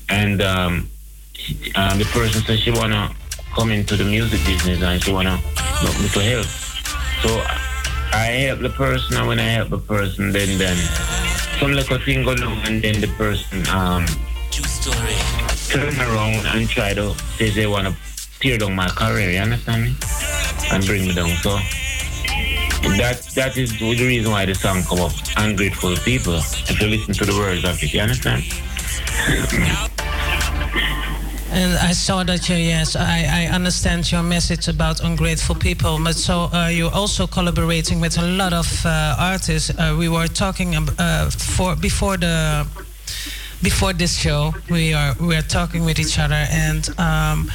and um, um the person said she wanna come into the music business and she wanna look me to help. So I help the person, and when I help the person, then then some little thing go down, and then the person um turn around and try to say they want to tear down my career. You understand me? And bring me down. So that that is the reason why the song come up. Ungrateful people. If you listen to the words of it, you understand? And I saw that you, yes, I, I understand your message about ungrateful people. But so uh, you're also collaborating with a lot of uh, artists. Uh, we were talking uh, for before the before this show. We are we are talking with each other, and um,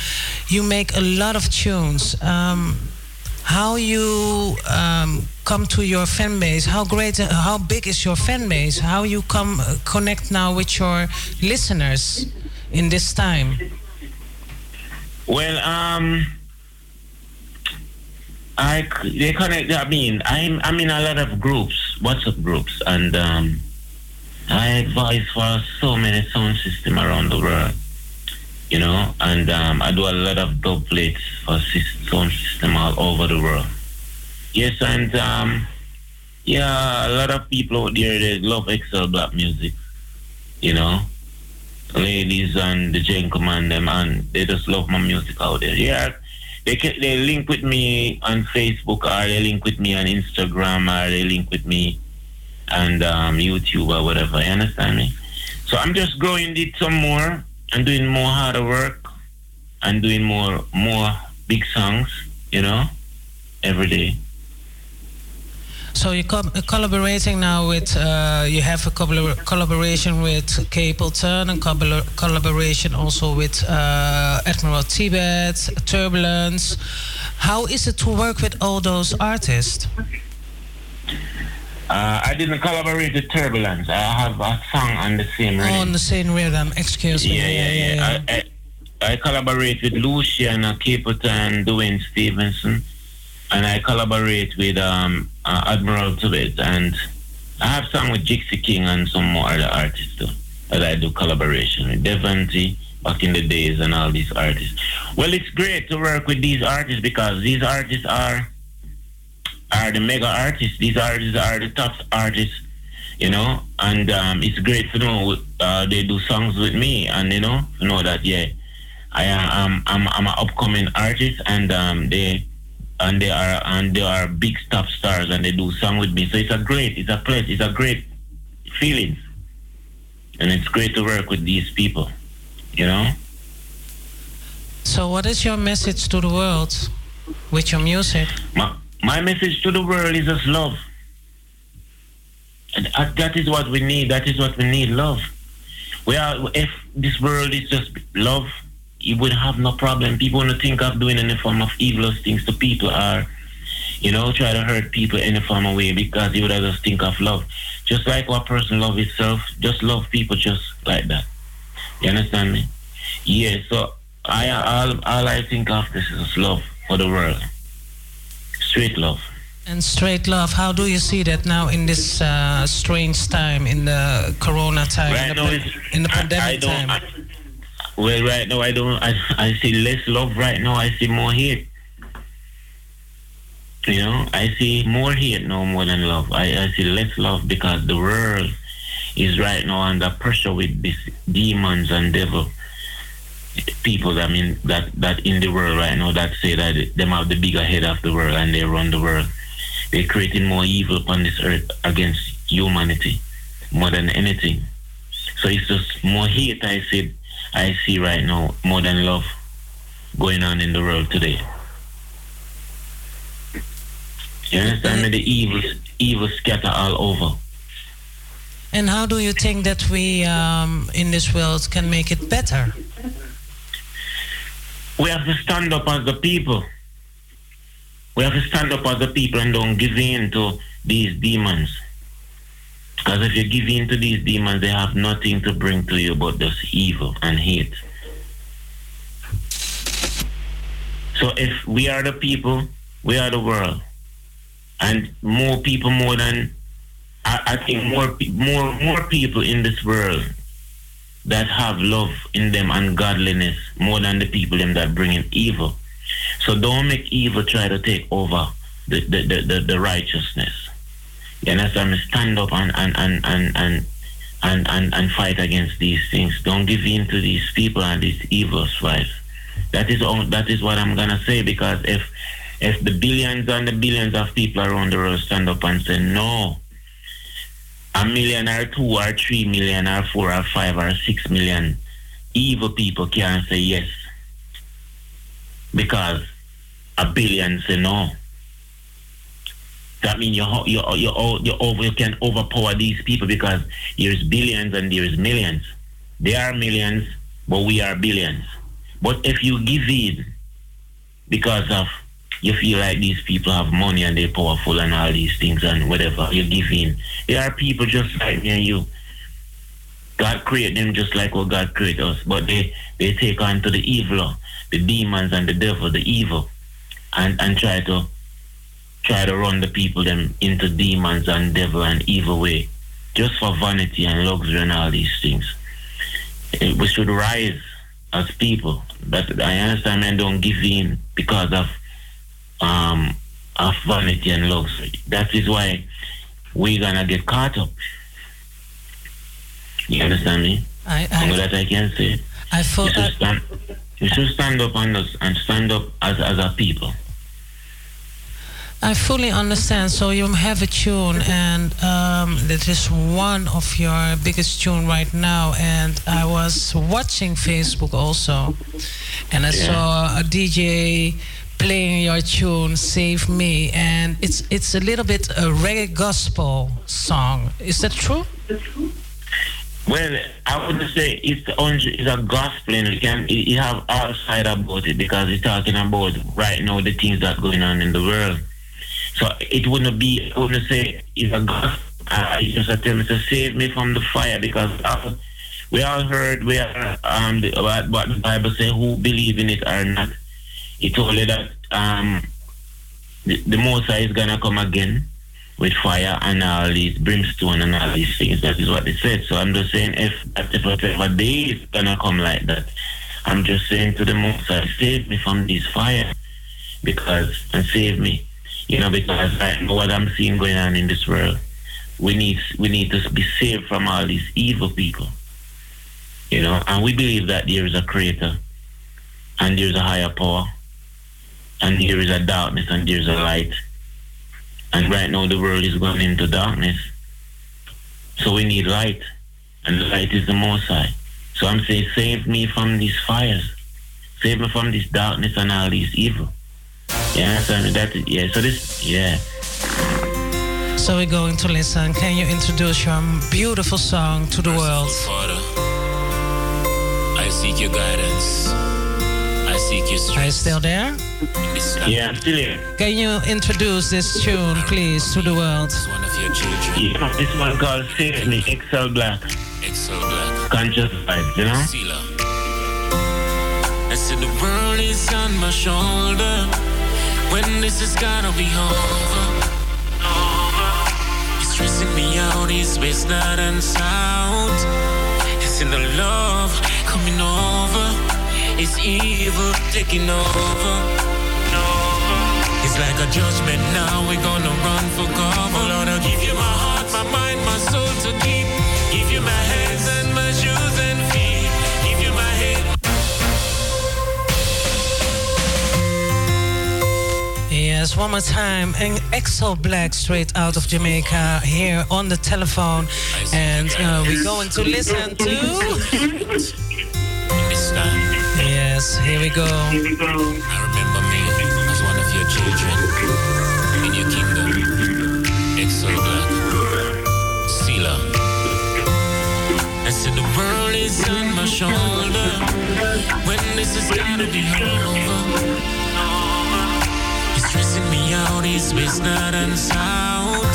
you make a lot of tunes. Um, how you um, come to your fan base? How great? Uh, how big is your fan base? How you come uh, connect now with your listeners in this time? Well, um, I they connect. I mean, I'm I'm in a lot of groups, WhatsApp groups, and um, I advise for so many sound system around the world. You know, and um, I do a lot of dub plates for sound system all over the world. Yes, and um, yeah, a lot of people out there they love Excel Black music. You know, ladies and the gentlemen them and they just love my music out there. Yeah, they can, they link with me on Facebook or they link with me on Instagram or they link with me and um, YouTube or whatever. You understand me? So I'm just growing it some more and doing more harder work and doing more more big songs. You know, every day. So you're co- collaborating now with, uh, you have a collabor- collaboration with Capleton and collabor- collaboration also with uh, Admiral Tibet, Turbulence. How is it to work with all those artists? Uh, I didn't collaborate with Turbulence. I have a song on the same Oh, rhythm. on the same rhythm. Excuse me. Yeah, yeah, yeah. I, I, I collaborate with Lucian Capleton, Dwayne Stevenson, and I collaborate with um, uh, Admiral Tibet, and I have song with Jixie King and some more other artists too that I do collaboration with Devontae back in the days and all these artists. Well, it's great to work with these artists because these artists are are the mega artists. These artists are the top artists, you know, and um, it's great to know uh, they do songs with me, and you know, to know that yeah, I am I'm I'm an upcoming artist, and um, they and they are and they are big top stars, and they do song with me. So it's a great, it's a place, it's a great feeling, and it's great to work with these people, you know. So, what is your message to the world with your music? My, my message to the world is just love. And that is what we need. That is what we need love. We are, if this world is just love, you would have no problem. People to think of doing any form of evilous things to people or, you know, try to hurt people in any form of way because you would just think of love. Just like what person love itself, just love people just like that. You understand me? Yeah, so I all, all I think of this is love for the world. Straight love. And straight love, how do you see that now in this uh, strange time, in the corona time, Right in, the pa- in the I, I pandemic time? I, well, right now I don't. I, I see less love. Right now I see more hate. You know, I see more hate now more than love. I, I see less love because the world is right now under pressure with these demons and devil people that mean that that in the world right now that say that them have the bigger head of the world and they run the world. They're creating more evil upon this earth against humanity more than anything. So it's just more hate I see I see right now more than love going on in the world today. You understand me? The evil evil scatter all over. And how do you think that we um, in this world can make it better? We have to stand up as the people. We have to stand up as the people and don't give in to these demons. Because if you give in to these demons, they have nothing to bring to you but just evil and hate. So if we are the people, we are the world. And more people, more than I, I think more more more people in this world that have love in them and godliness more than the people them that bring in evil. So don't make evil try to take over the, the, the, the, the righteousness. You understand? Stand up and and, and, and, and and, and, and fight against these things. Don't give in to these people and these evil spies. That is all that is what I'm gonna say because if if the billions and the billions of people around the world stand up and say no, a million or two or three million or four or five or six million evil people can't say yes because a billion say no. That means you you you you over you can overpower these people because there's billions and there's millions. They are millions, but we are billions. But if you give in because of you feel like these people have money and they're powerful and all these things and whatever, you give in. There are people just like me and you. God created them just like what God created us, but they, they take on to the evil, the demons and the devil, the evil, and, and try to try to run the people them into demons and devil and evil way, just for vanity and luxury and all these things. Eh, We should rise as people, but I understand men don't give in because of um of vanity and luxury. That is why we're gonna get caught up. You understand me? I, Only I, that I can say. I, feel, You should stand, you should stand up on us and stand up as as a people. I fully understand. So you have a tune, and um, that is one of your biggest tune right now. And I was watching Facebook also, and I Yeah. saw a DJ playing your tune "Save Me," and it's it's a little bit a reggae gospel song. Is that true? Well, I wouldn't say it's on it's a gospel and you can you have all side about it because it's talking about right now the things that are going on in the world. So it wouldn't be, I wouldn't say it's a God. Uh, it's just a tell me to save me from the fire because uh, we all heard we are, um, the, what, what the Bible says, who believe in it or not. It told you that um, the, the Messiah is going to come again with fire and all these brimstone and all these things. That is what it said. So I'm just saying if if whatever day is going to come like that, I'm just saying to the Messiah, save me from this fire because, and save me. You know, because I know what I'm seeing going on in this world. We need we need to be saved from all these evil people. You know, and we believe that there is a creator and there's a higher power and there is a darkness and there's a light. And right now the world is going into darkness. So we need light. And the light is the most high. So I'm saying save me from these fires. Save me from this darkness and all these evil. Yeah, understand that yeah, so this yeah. So we're going to listen. Can you introduce your beautiful song to the world? Father, I seek your guidance. I seek your Are you still there? in this life. Yeah, I'm still here. Can you introduce this tune, please, to the world? One of your children, Yeah, this one called Save Me, Excel Black, Excel Black. Conscious Life, you know? Sila. I said the world is on my shoulder. When this is gonna be over. It's stressing me out, it's waste not and sound. It's in the love coming over. It's evil taking over. It's like a judgment now, we're gonna run for cover. Lord, I'll give you my heart, my mind, my soul to keep. Give you my hands and my shoes and feet. Give you my head, Yes, one more time. And Exo Black, straight out of Jamaica, here on the telephone. And uh, we're going to listen to. Time. Yes, here we go. I remember me as one of your children in your kingdom. Exo Black. Sila. I said the world is on my shoulder. When this is gonna be over. It's stressing me out, it's waste not and sound.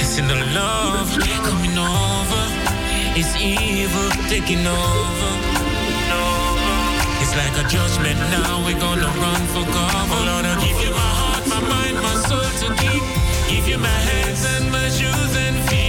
It's in the love coming over. It's evil taking over. It's like a judgment now, we're gonna run for cover. Oh, Lord, I'll give you my heart, my mind, my soul to keep. Give you my hands and my shoes and feet.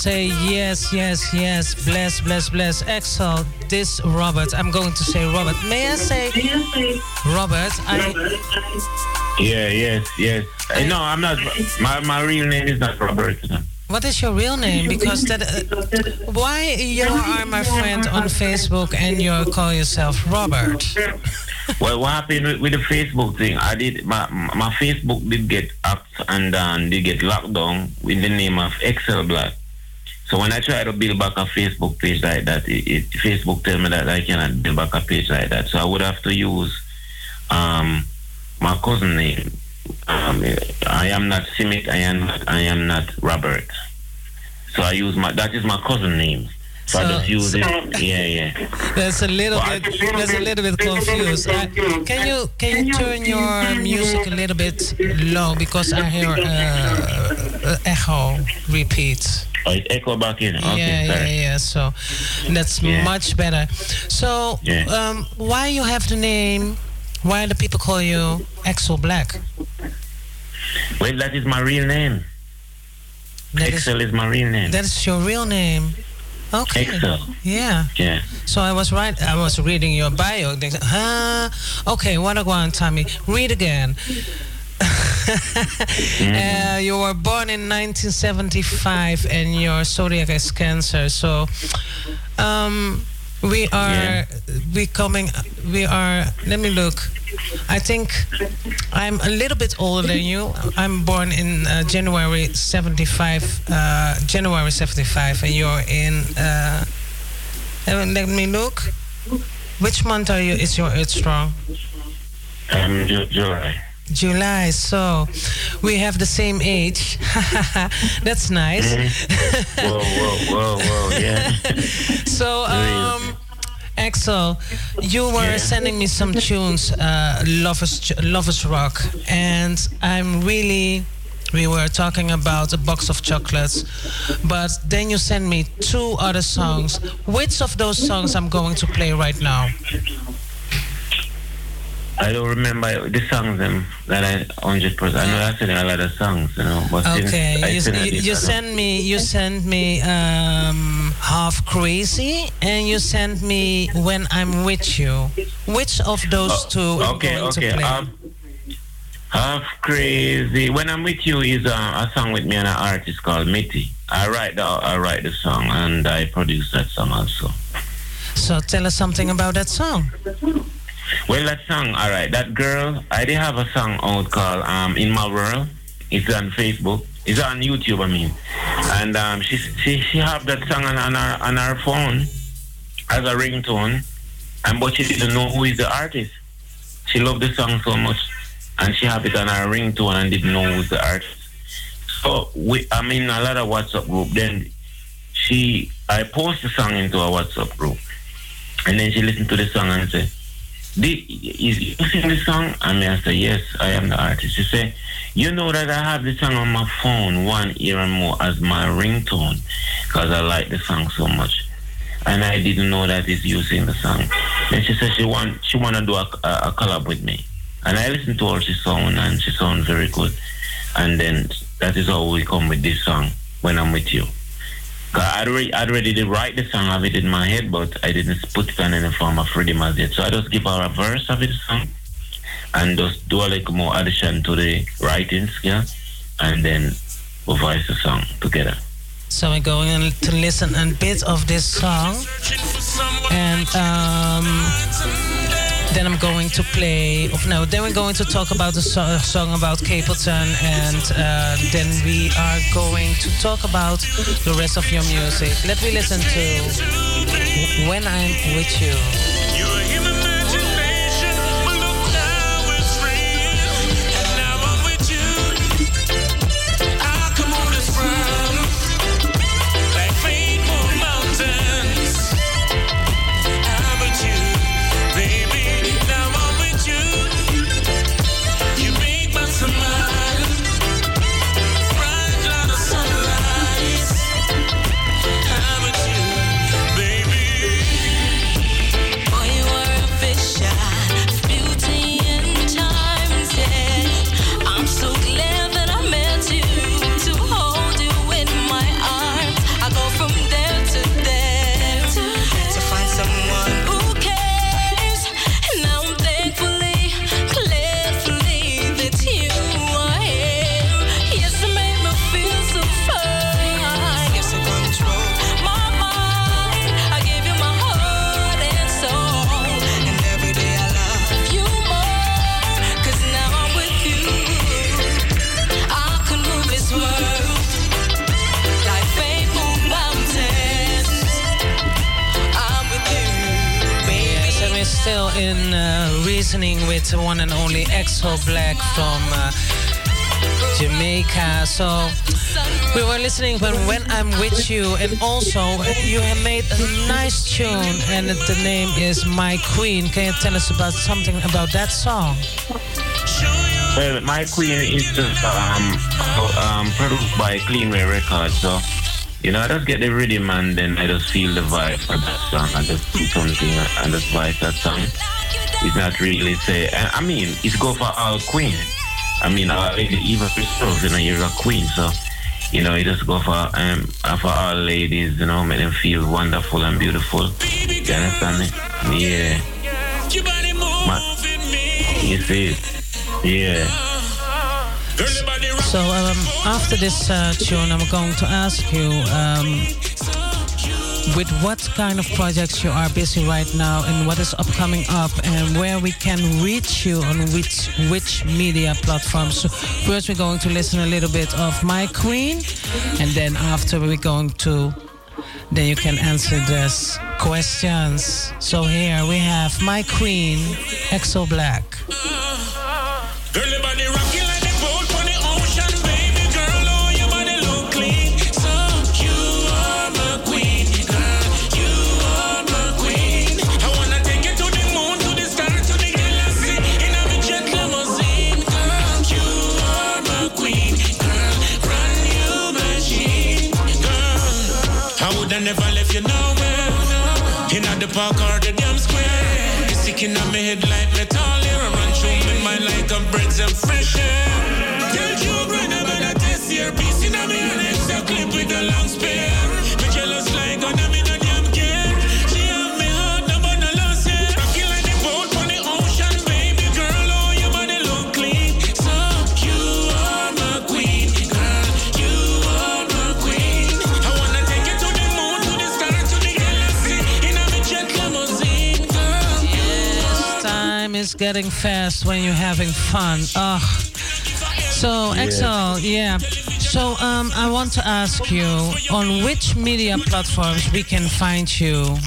Say yes, yes, yes. Bless, bless, bless. Excel. This Robert. I'm going to say Robert. May I say Robert? I Yeah, yes, yes. Uh, no, I'm not. My, my real name is not Robert. What is your real name? Because that. Uh, why you are my friend on Facebook and you call yourself Robert? Well, what happened with, with the Facebook thing? I did my my Facebook did get hacked and um, did get locked down with the name of Excel Black. So when I try to build back a Facebook page like that, it, it, Facebook tell me that I cannot build back a page like that. So I would have to use um, my cousin name. Um, I am not Simic. I am not. I am not Robert. So I use my. That is my cousin name. So, I just use it. Yeah, yeah. That's a little bit. That's a little bit confused. I, can you can you turn your music a little bit low because I hear uh, uh, echo repeat. Oh, it echo back in. Okay, yeah, yeah, sorry. yeah. So that's Yeah. much better. So Yeah. um, why you have the name? Why do people call you Axel Black? Well, that is my real name. That is Excel is my real name. that is your real name. Okay. Excel. Yeah. Yeah. So I was right. I was reading your bio. They said, huh? Okay, what a one, Tommy. Read again. uh, you were born in 1975, and your zodiac is Cancer. So, um, we are Yeah. becoming. We are. Let me look. I think I'm a little bit older than you. I'm born in uh, January 75. Uh, January 75, and you're in. Uh, uh, let me look. Which month are you? Is your Earth strong? Um, Ju- July. July. So we have the same age. That's nice. Whoa, whoa, whoa, whoa, yeah. so, um, Axel, you were Yeah. sending me some tunes, uh, Lovers, Lovers Rock, and I'm really. We were talking about a box of chocolates, but then you sent me two other songs. Which of those songs I'm going to play right now? I don't remember the songs them that I hundred percent. I know I said a lot of songs, you know, but Okay, you, you, you sent me you sent me um, half crazy, and you sent me when I'm with you. Which of those two I'm Okay, okay. play? Um, half crazy. When I'm with you is uh, a song with me and an artist called Mitty. I write the I write the song and I produce that song also. so tell us something about that song. Well, that song, all right. That girl, I did have a song out called um, "In My World." It's on Facebook. It's on YouTube. I mean, and um, she she she have that song on, on her on her phone as a ringtone, and but she didn't know who is the artist. She loved the song so much, and she have it on her ringtone and didn't know who's the artist. So we, I mean, a lot of WhatsApp group. Then she, I post the song into a WhatsApp group, and then she listened to the song and said. Did, is you sing the song? And me, I said, yes, I am the artist. She say, you know that I have the song on my phone one year and more as my ringtone because I like the song so much. And I didn't know that he's using the song. And she said she want she want to do a, a, a collab with me. And I listened to her, she sound and she sound very good. And then that is how we come with this song, When I'm With You. I'd already, I'd already did write the song, have it in my head, but I didn't put it on any form of rhythm as yet. So I just give her a verse of the song and just do a little more addition to the writings, yeah, and then we voice the song together. So we're going to listen a bit of this song, and um, then I'm going to play. Of no, then we're going to talk about the so- song about Capleton, and uh, then we are going to talk about the rest of your music. Let me listen to "When I'm with You." Reasoning with one and only Exo Black from uh, Jamaica. So we were listening when When I'm With You, and also you have made a nice tune, and the name is My Queen. Can you tell us about something about that song? Well, my queen is just um, um, produced by Cleanway Records, so you know I just get the rhythm and then I just feel the vibe for that song. I just do something and just vibe that song. It's not really say. I I mean, it's go for all queen. I mean, uh, even yourself, you know, you're a queen, so you know, you just go for um uh, for all ladies, you know, make them feel wonderful and beautiful. You understand me? Yeah. Ma- you see? Yeah. So um, after this uh, tune, I'm going to ask you um, with what kind of projects you are busy right now, and what is upcoming up, and where we can reach you on which which media platforms. So first, we're going to listen a little bit of My Queen, and then after we're going to. Then you can answer these questions. So here we have My Queen, Exo Black. Park or the damn square. Sticking on my head like metal. Getting fast when you're having fun. Ugh. So, Yeah. Yeah. So, um, I want to ask you on which media platforms we can find you.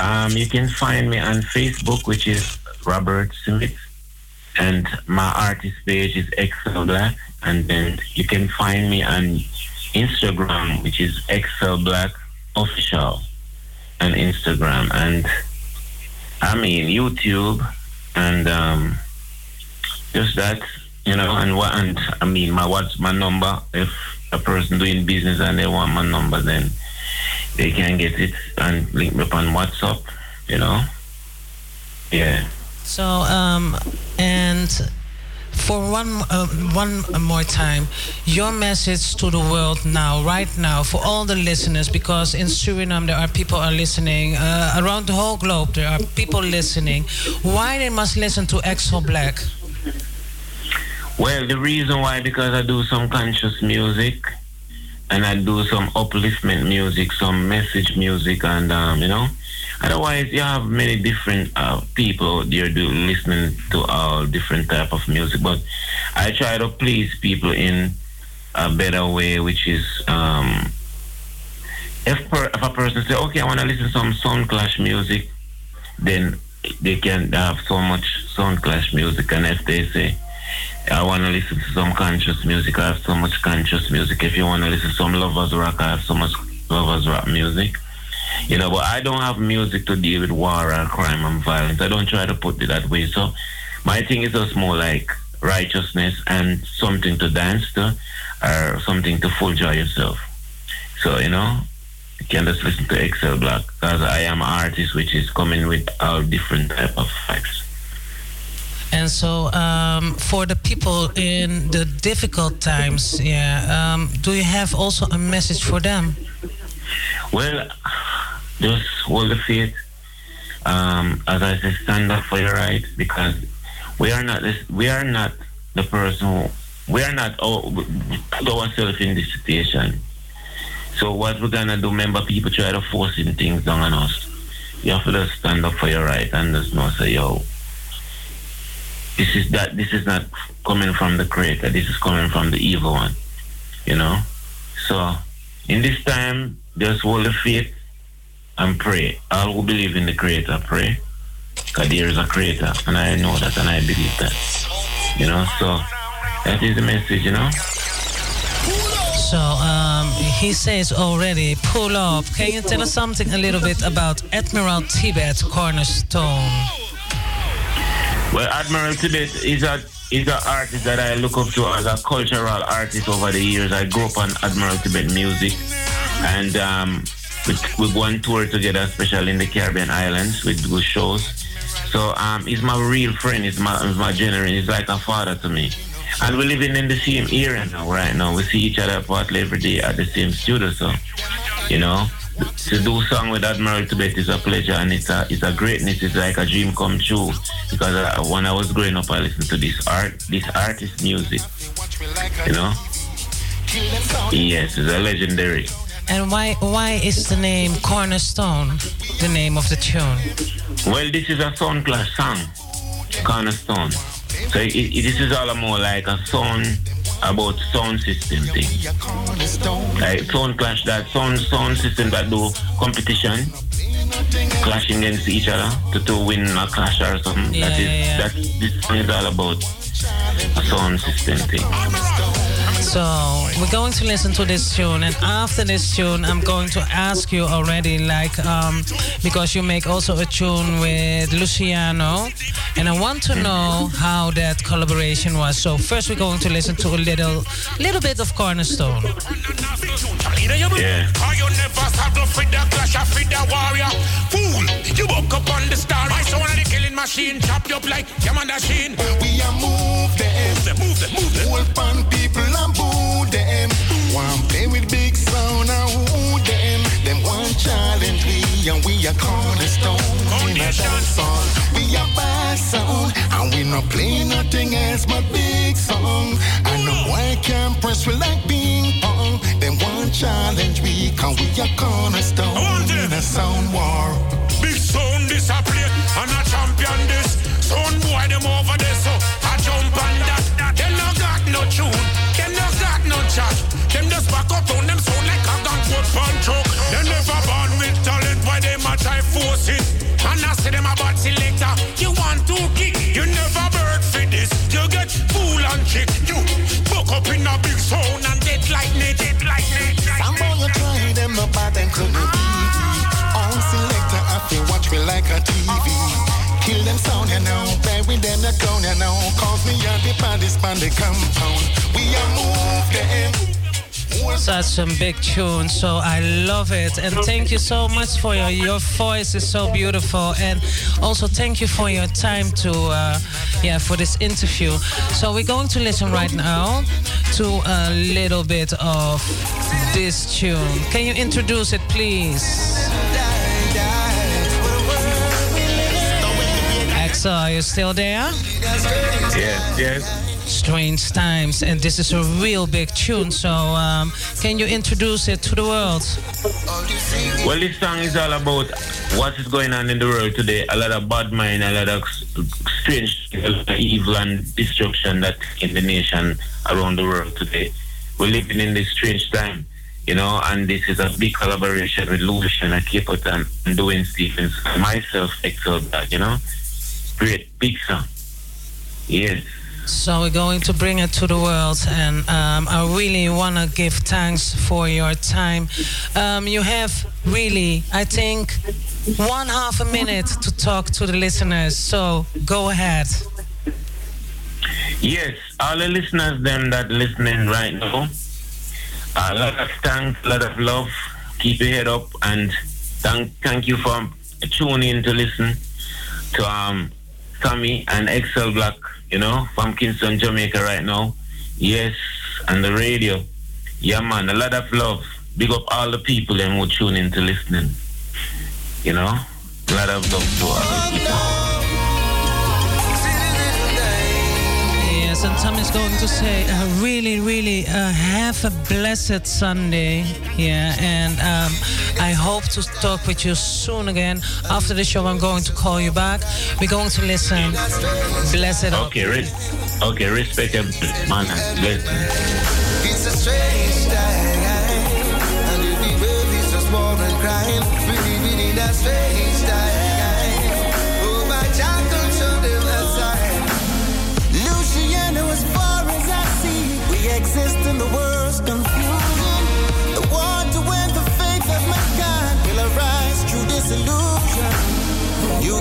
Um, you can find me on Facebook, which is Robert Smith, and my artist page is Excel Black, and then you can find me on Instagram, which is Excel Black Official, on Instagram, and I mean YouTube, and um, just that, you know, and what, and I mean my what's my number if a person doing business and they want my number, then they can get it and link me up on WhatsApp, you know. Yeah. So, um, and for one, uh, one more time, your message to the world now, right now, for all the listeners, because in Suriname there are people are listening uh, around the whole globe. There are people listening. Why they must listen to Exo Black? Well, the reason why because I do some conscious music and I do some upliftment music, some message music, and um, you know. Otherwise, you have many different uh, people there do listening to all different type of music. But I try to please people in a better way, which is um, if, per, if a person say, okay, I want to listen to some sound clash music, then they can have so much sound clash music. And if they say, I want to listen to some conscious music, I have so much conscious music. If you want to listen to some lovers rock, I have so much lovers rock music. You know, but I don't have music to deal with war and crime and violence. I don't try to put it that way. So my thing is just more like righteousness and something to dance to or something to full joy yourself. So, you know, you can just listen to Excel Black because I am an artist which is coming with all different type of vibes. And so, um, for the people in the difficult times, yeah, um, do you have also a message for them? Well, just hold the faith. Um, as I said, stand up for your right because we are not this, we are not the person who we are not oh, put ourselves in this situation. So what we're gonna do? Remember, people try to forcing things down on us. You have to just stand up for your right and just know, say, yo, this is that. This is not coming from the creator. This is coming from the evil one. You know. So in this time, just hold the faith and pray. All who believe in the Creator, pray. Because there is a creator, and I know that, and I believe that. You know, so that is the message, you know. So um, he says already, pull up. Can you tell us something a little bit about Admiral Tibet Cornerstone? Well, Admiral Tibet is a is an artist that I look up to as a cultural artist over the years. I grew up on Admiral Tibet music, and um, we, we go on tour together, especially in the Caribbean islands with good shows. So um, he's my real friend. He's my he's my genuine. He's like a father to me. And we're living in the same era now, right now. We see each other partly every day at the same studio. So, you know, to do song with Admiral Tibet is a pleasure and it's a it's a greatness. It's like a dream come true because uh, when I was growing up, I listened to this art, this artist music. You know. Yes, it's a legendary. And why why is the name Cornerstone the name of the tune? Well, this is a sound clash song, Cornerstone. So it, it, this is all more like a song about sound system thing. Like sound clash that sound sound system that do competition, clashing against each other to, to win a clash or something. Yeah, that is yeah, yeah. that this song is all about a sound system thing. So we're going to listen to this tune, and after this tune, I'm going to ask you already, like, um, because you make also a tune with Luciano, and I want to know how that collaboration was. So first, we're going to listen to a little, little bit of Cornerstone. Yeah. Are you never settle for the clash of for the warrior? Fool, you woke up on the star. My son the killing machine, chop up like Yaman machine. We are move them, Move them, move them. hold on people and boo them. Play with big sound and who them? Them want challenge we and we are cornerstone. In a Foundation. song. We are bad sound and we not play nothing else but big song. And no boy can press we like ping pong. Them challenge we are cornerstone. I want it. In a sound war. Big sound disappear and a champion this. Sound boy them over there so I jump on that. Chat. Them just back up on them sound like a gun put punch up. They never born with talent, why them a try force it? And I see them about selector. You want to kick, you never bird for this. You get fool and chick. You buck up in a big sound and dead me, dead like me. Some boy you try them bad them couldn't we. On selector I feel watch me like a TV. Kill them sound you know, bury them the ground you know. Cause me are the baddest on the compound. Such a big tune, so I love it. And thank you so much for your your voice is so beautiful, and also thank you for your time to uh, yeah for this interview. So we're going to listen right now to a little bit of this tune. Can you introduce it, please? Axel, are you still there? Yes, yes. Strange Times, and this is a real big tune. So, um, can you introduce it to the world? Well, this song is all about what is going on in the world today. A lot of bad mind, a lot of strange, evil and destruction that in the nation around the world today. We're living in this strange time, you know, and this is a big collaboration with Luciano and Capleton and Dwayne Stevens, myself, Excel you know. Great, big song. Yes. So we're going to bring it to the world, and um, I really want to give thanks for your time. Um, you have really, I think, one half a minute to talk to the listeners. So go ahead. Yes, all the listeners, them that listening right now, a lot of thanks, a lot of love. Keep your head up, and thank thank you for tuning in to listen to um Tommy and Excel Black, you know, from Kingston, Jamaica right now. Yes, and the radio. Yeah, man, a lot of love. Big up all the people them who tune in to listening. You know, a lot of love to all the people. And Tom is going to say, uh, really, really uh, have a blessed Sunday. Yeah, and um, I hope to talk with you soon again. After the show, I'm going to call you back. We're going to listen. Bless it up. Okay, res- okay, respect him, man. Bless It's a strange time, and if we both is just war and crime, we live in that strange time.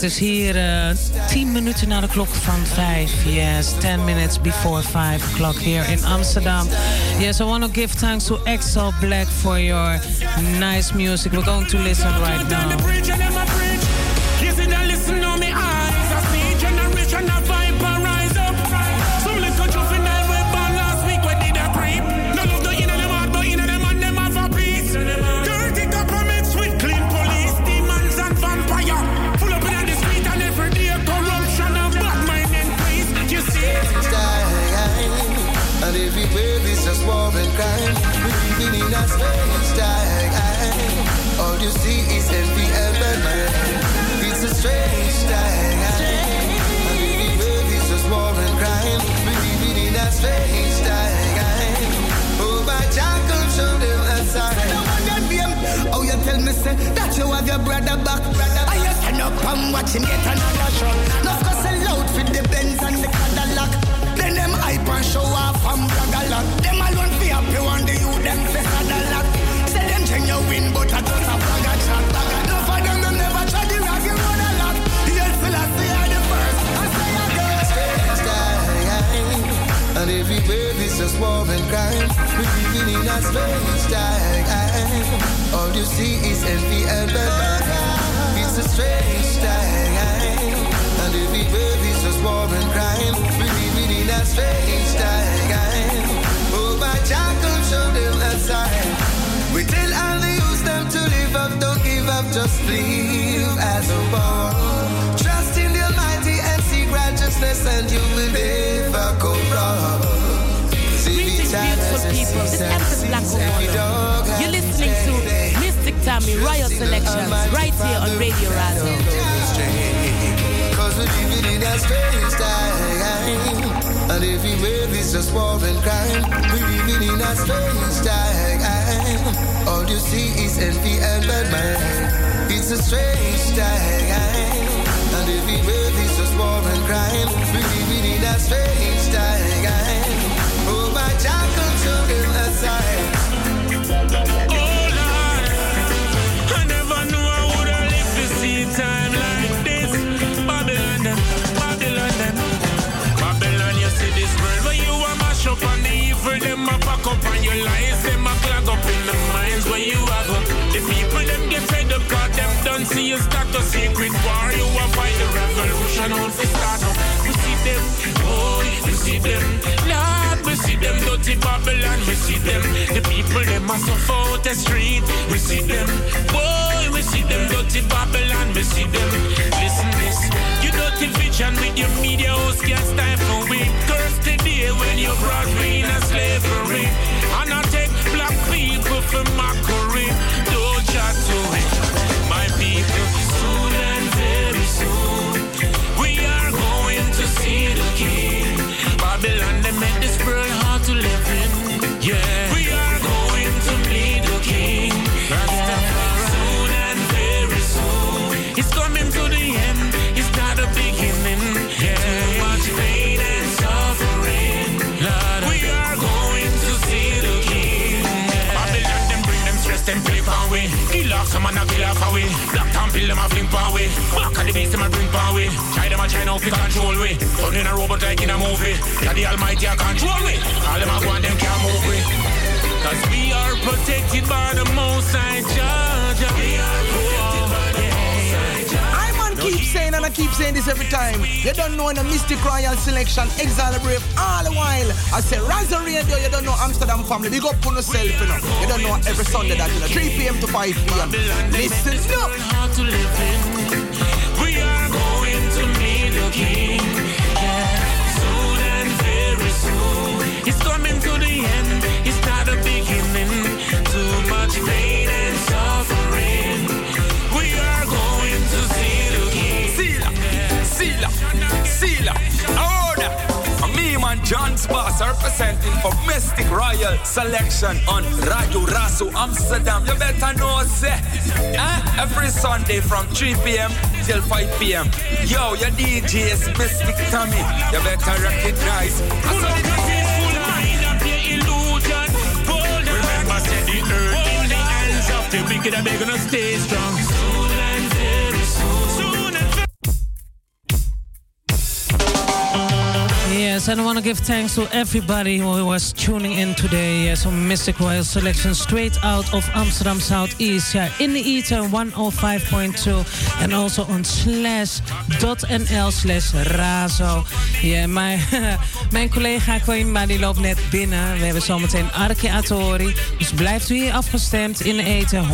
het is hier eh 10 minuten na de klok van 5. Yes, 10 minutes before 5 o'clock here in Amsterdam. Yes, I want to give thanks to Excel Black for your nice music. We're going to listen right now. Crime, we live in a strange time. All you see is envy and mind. It's a strange time. And this just crime, we live in a strange time. Oh, sign. Oh, you tell me say that you have your brother back. I you stand up and watch him get another shot. No sell out for the Benz and the Cadillac. Then them hype and show off and brag a lot. One the youth them fi sad a lot. Say them win, but I just a brag a chat. No for them them never try the raggy road a lot. Yes, still I see I the first. I say I strange time. And we pay this just war and crime, We're living in a strange time. All you see is envy and bad. It's a strange time. And we pay this just war and crime, we living in a strange time. My come show them a sign. We tell all the youth them to live up, don't give up, just live as a born. Trust in the Almighty and seek righteousness, and you will never go wrong. Greetings, beautiful people. This is Empress Black You're listening to Mistic Tammy Royal Selections right here on Radio Razo. Cause we're living in a strange time. And if we wave, it's just war and crime. We're living in a strange time. All you see is envy and bad mind. It's a strange time. And if we wave, it's just war and crime. We're living in a strange time. Oh, my child, come show them your lies, them a clog up in the minds where you have up. The people, them get fed up, cause them don't see you start a secret war. You a fight the revolution, on the start up. We see them, oh, we see them. Lord, we see them dirty Babylon, we see them. The people, them a suffer the street, we see them. Boy, we see them dirty Babylon, we see them. Listen this, you dirty vision with your media host can't stifle we. Curse the day when you brought me in a slavery. For mockery. Don't chat to it, kill away. Black time pill them a fling away. Back of the beast them a bring away. Try them a try now fi control we. Turn in a robot like in a movie. Yeah, the Almighty a control we. All them a go and them can't move we. Cause we are protected by the Most High Judge. We are protected keep saying and I keep saying this every time. You don't know in the Mistic Royal Selection, Exile Brave, all the while. I say Razo Radio, you don't know Amsterdam family. Big up on yourself, you know. You don't know every Sunday that, you know, 3 p.m. to 5 p.m. Listen up. hard to live in. We are going to meet the King. Yeah, soon and very soon. It's coming to the end. It's not a beginning. Too much pain Dance Boss representing for Mistic Royal Selection on Radio Razo Amsterdam. You better know, say, eh? Every Sunday from 3 p.m. till 5 p.m. Yo, your DJ is Mistic Tommy. You better recognize. Remember, say the earth in the hands of the wicked and they're gonna stay strong. Yes, and I want to give thanks to everybody who was tuning in today. Yes, Mystic Royal Selection straight out of Amsterdam Southeast. Yeah, in the ether 105.2 and also on slash.nl slash razo. Ja, mijn, mijn collega Koima die loopt net binnen. We hebben zometeen Arke Atori. Dus blijft u hier afgestemd in de ether 105.2.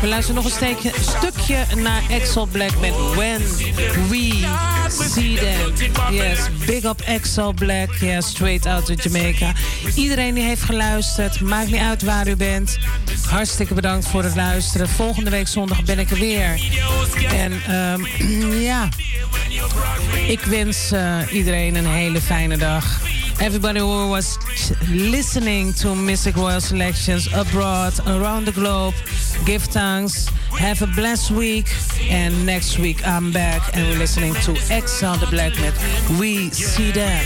We luisteren nog een stukje naar Axel Black met When We See Them. Yes, big up Axel Black. Yeah, straight out of Jamaica. Iedereen die heeft geluisterd, maakt niet uit waar u bent. Hartstikke bedankt voor het luisteren. Volgende week zondag ben ik er weer. En ehm, ja, ik wens eh, iedereen een hele fijne dag. Everybody who was listening to Mistic Royal Selections abroad, around the globe, give thanks. Have a blessed week. And next week I'm back and we're listening to Exile the Black Met We See Them.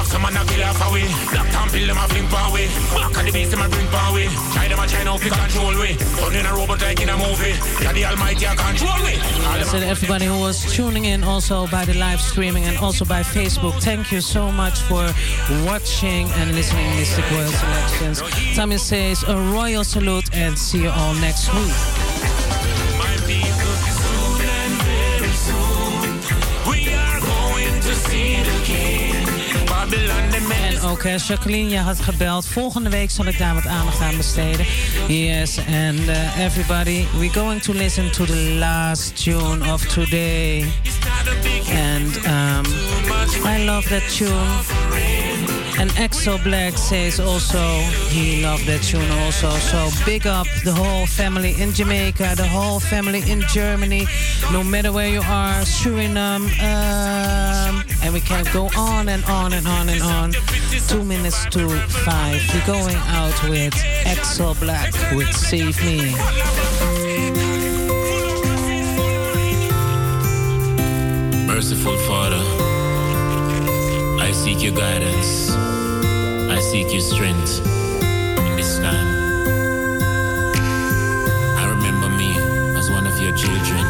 Off some and a kill off away. Black town pill them a fling we. Back of the beast them a bring we. Try them a try now fi control we. Turn in a robot like in a movie. Yeah, the Almighty a control we. So everybody who was tuning in also by the live streaming and also by Facebook, thank you so much for watching and listening to Mistic Royal Selections. Tommy says a royal salute and see you all next week. Ook eh, Jacqueline, je had gebeld. Volgende week zal ik daar wat aandacht aan besteden. Yes, and uh, everybody, we're going to listen to the last tune of today. And um, I love that tune. And Exo Black says also he loved that tune also. So big up the whole family in Jamaica, the whole family in Germany, no matter where you are, Suriname, um, and we can go on and on and on and on. Two minutes to five. We're going out with Exo Black with Save Me. Merciful Father, I seek your guidance. Seek your strength in this time. I remember me as one of your children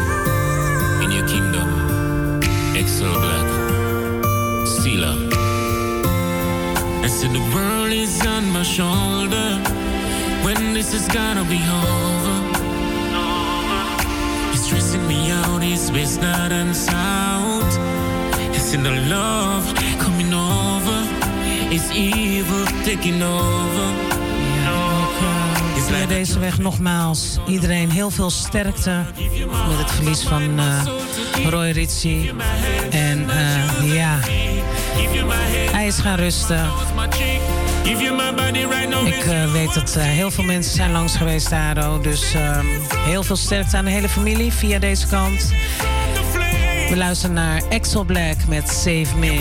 in your kingdom. Excel Black, Stealer. I said the world is on my shoulder. When this is gonna be over. It's stressing me out, it's west, not and in the love coming over. It's evil taking over. Deze weg nogmaals iedereen heel veel sterkte met het verlies van eh, Roy Ritchie. En eh, ja, hij is gaan rusten. Ik eh, weet dat heel veel mensen zijn langs geweest daar. oh. Dus ehm, heel veel sterkte aan de hele familie via deze kant. We luisteren naar Axel Black met Save Me.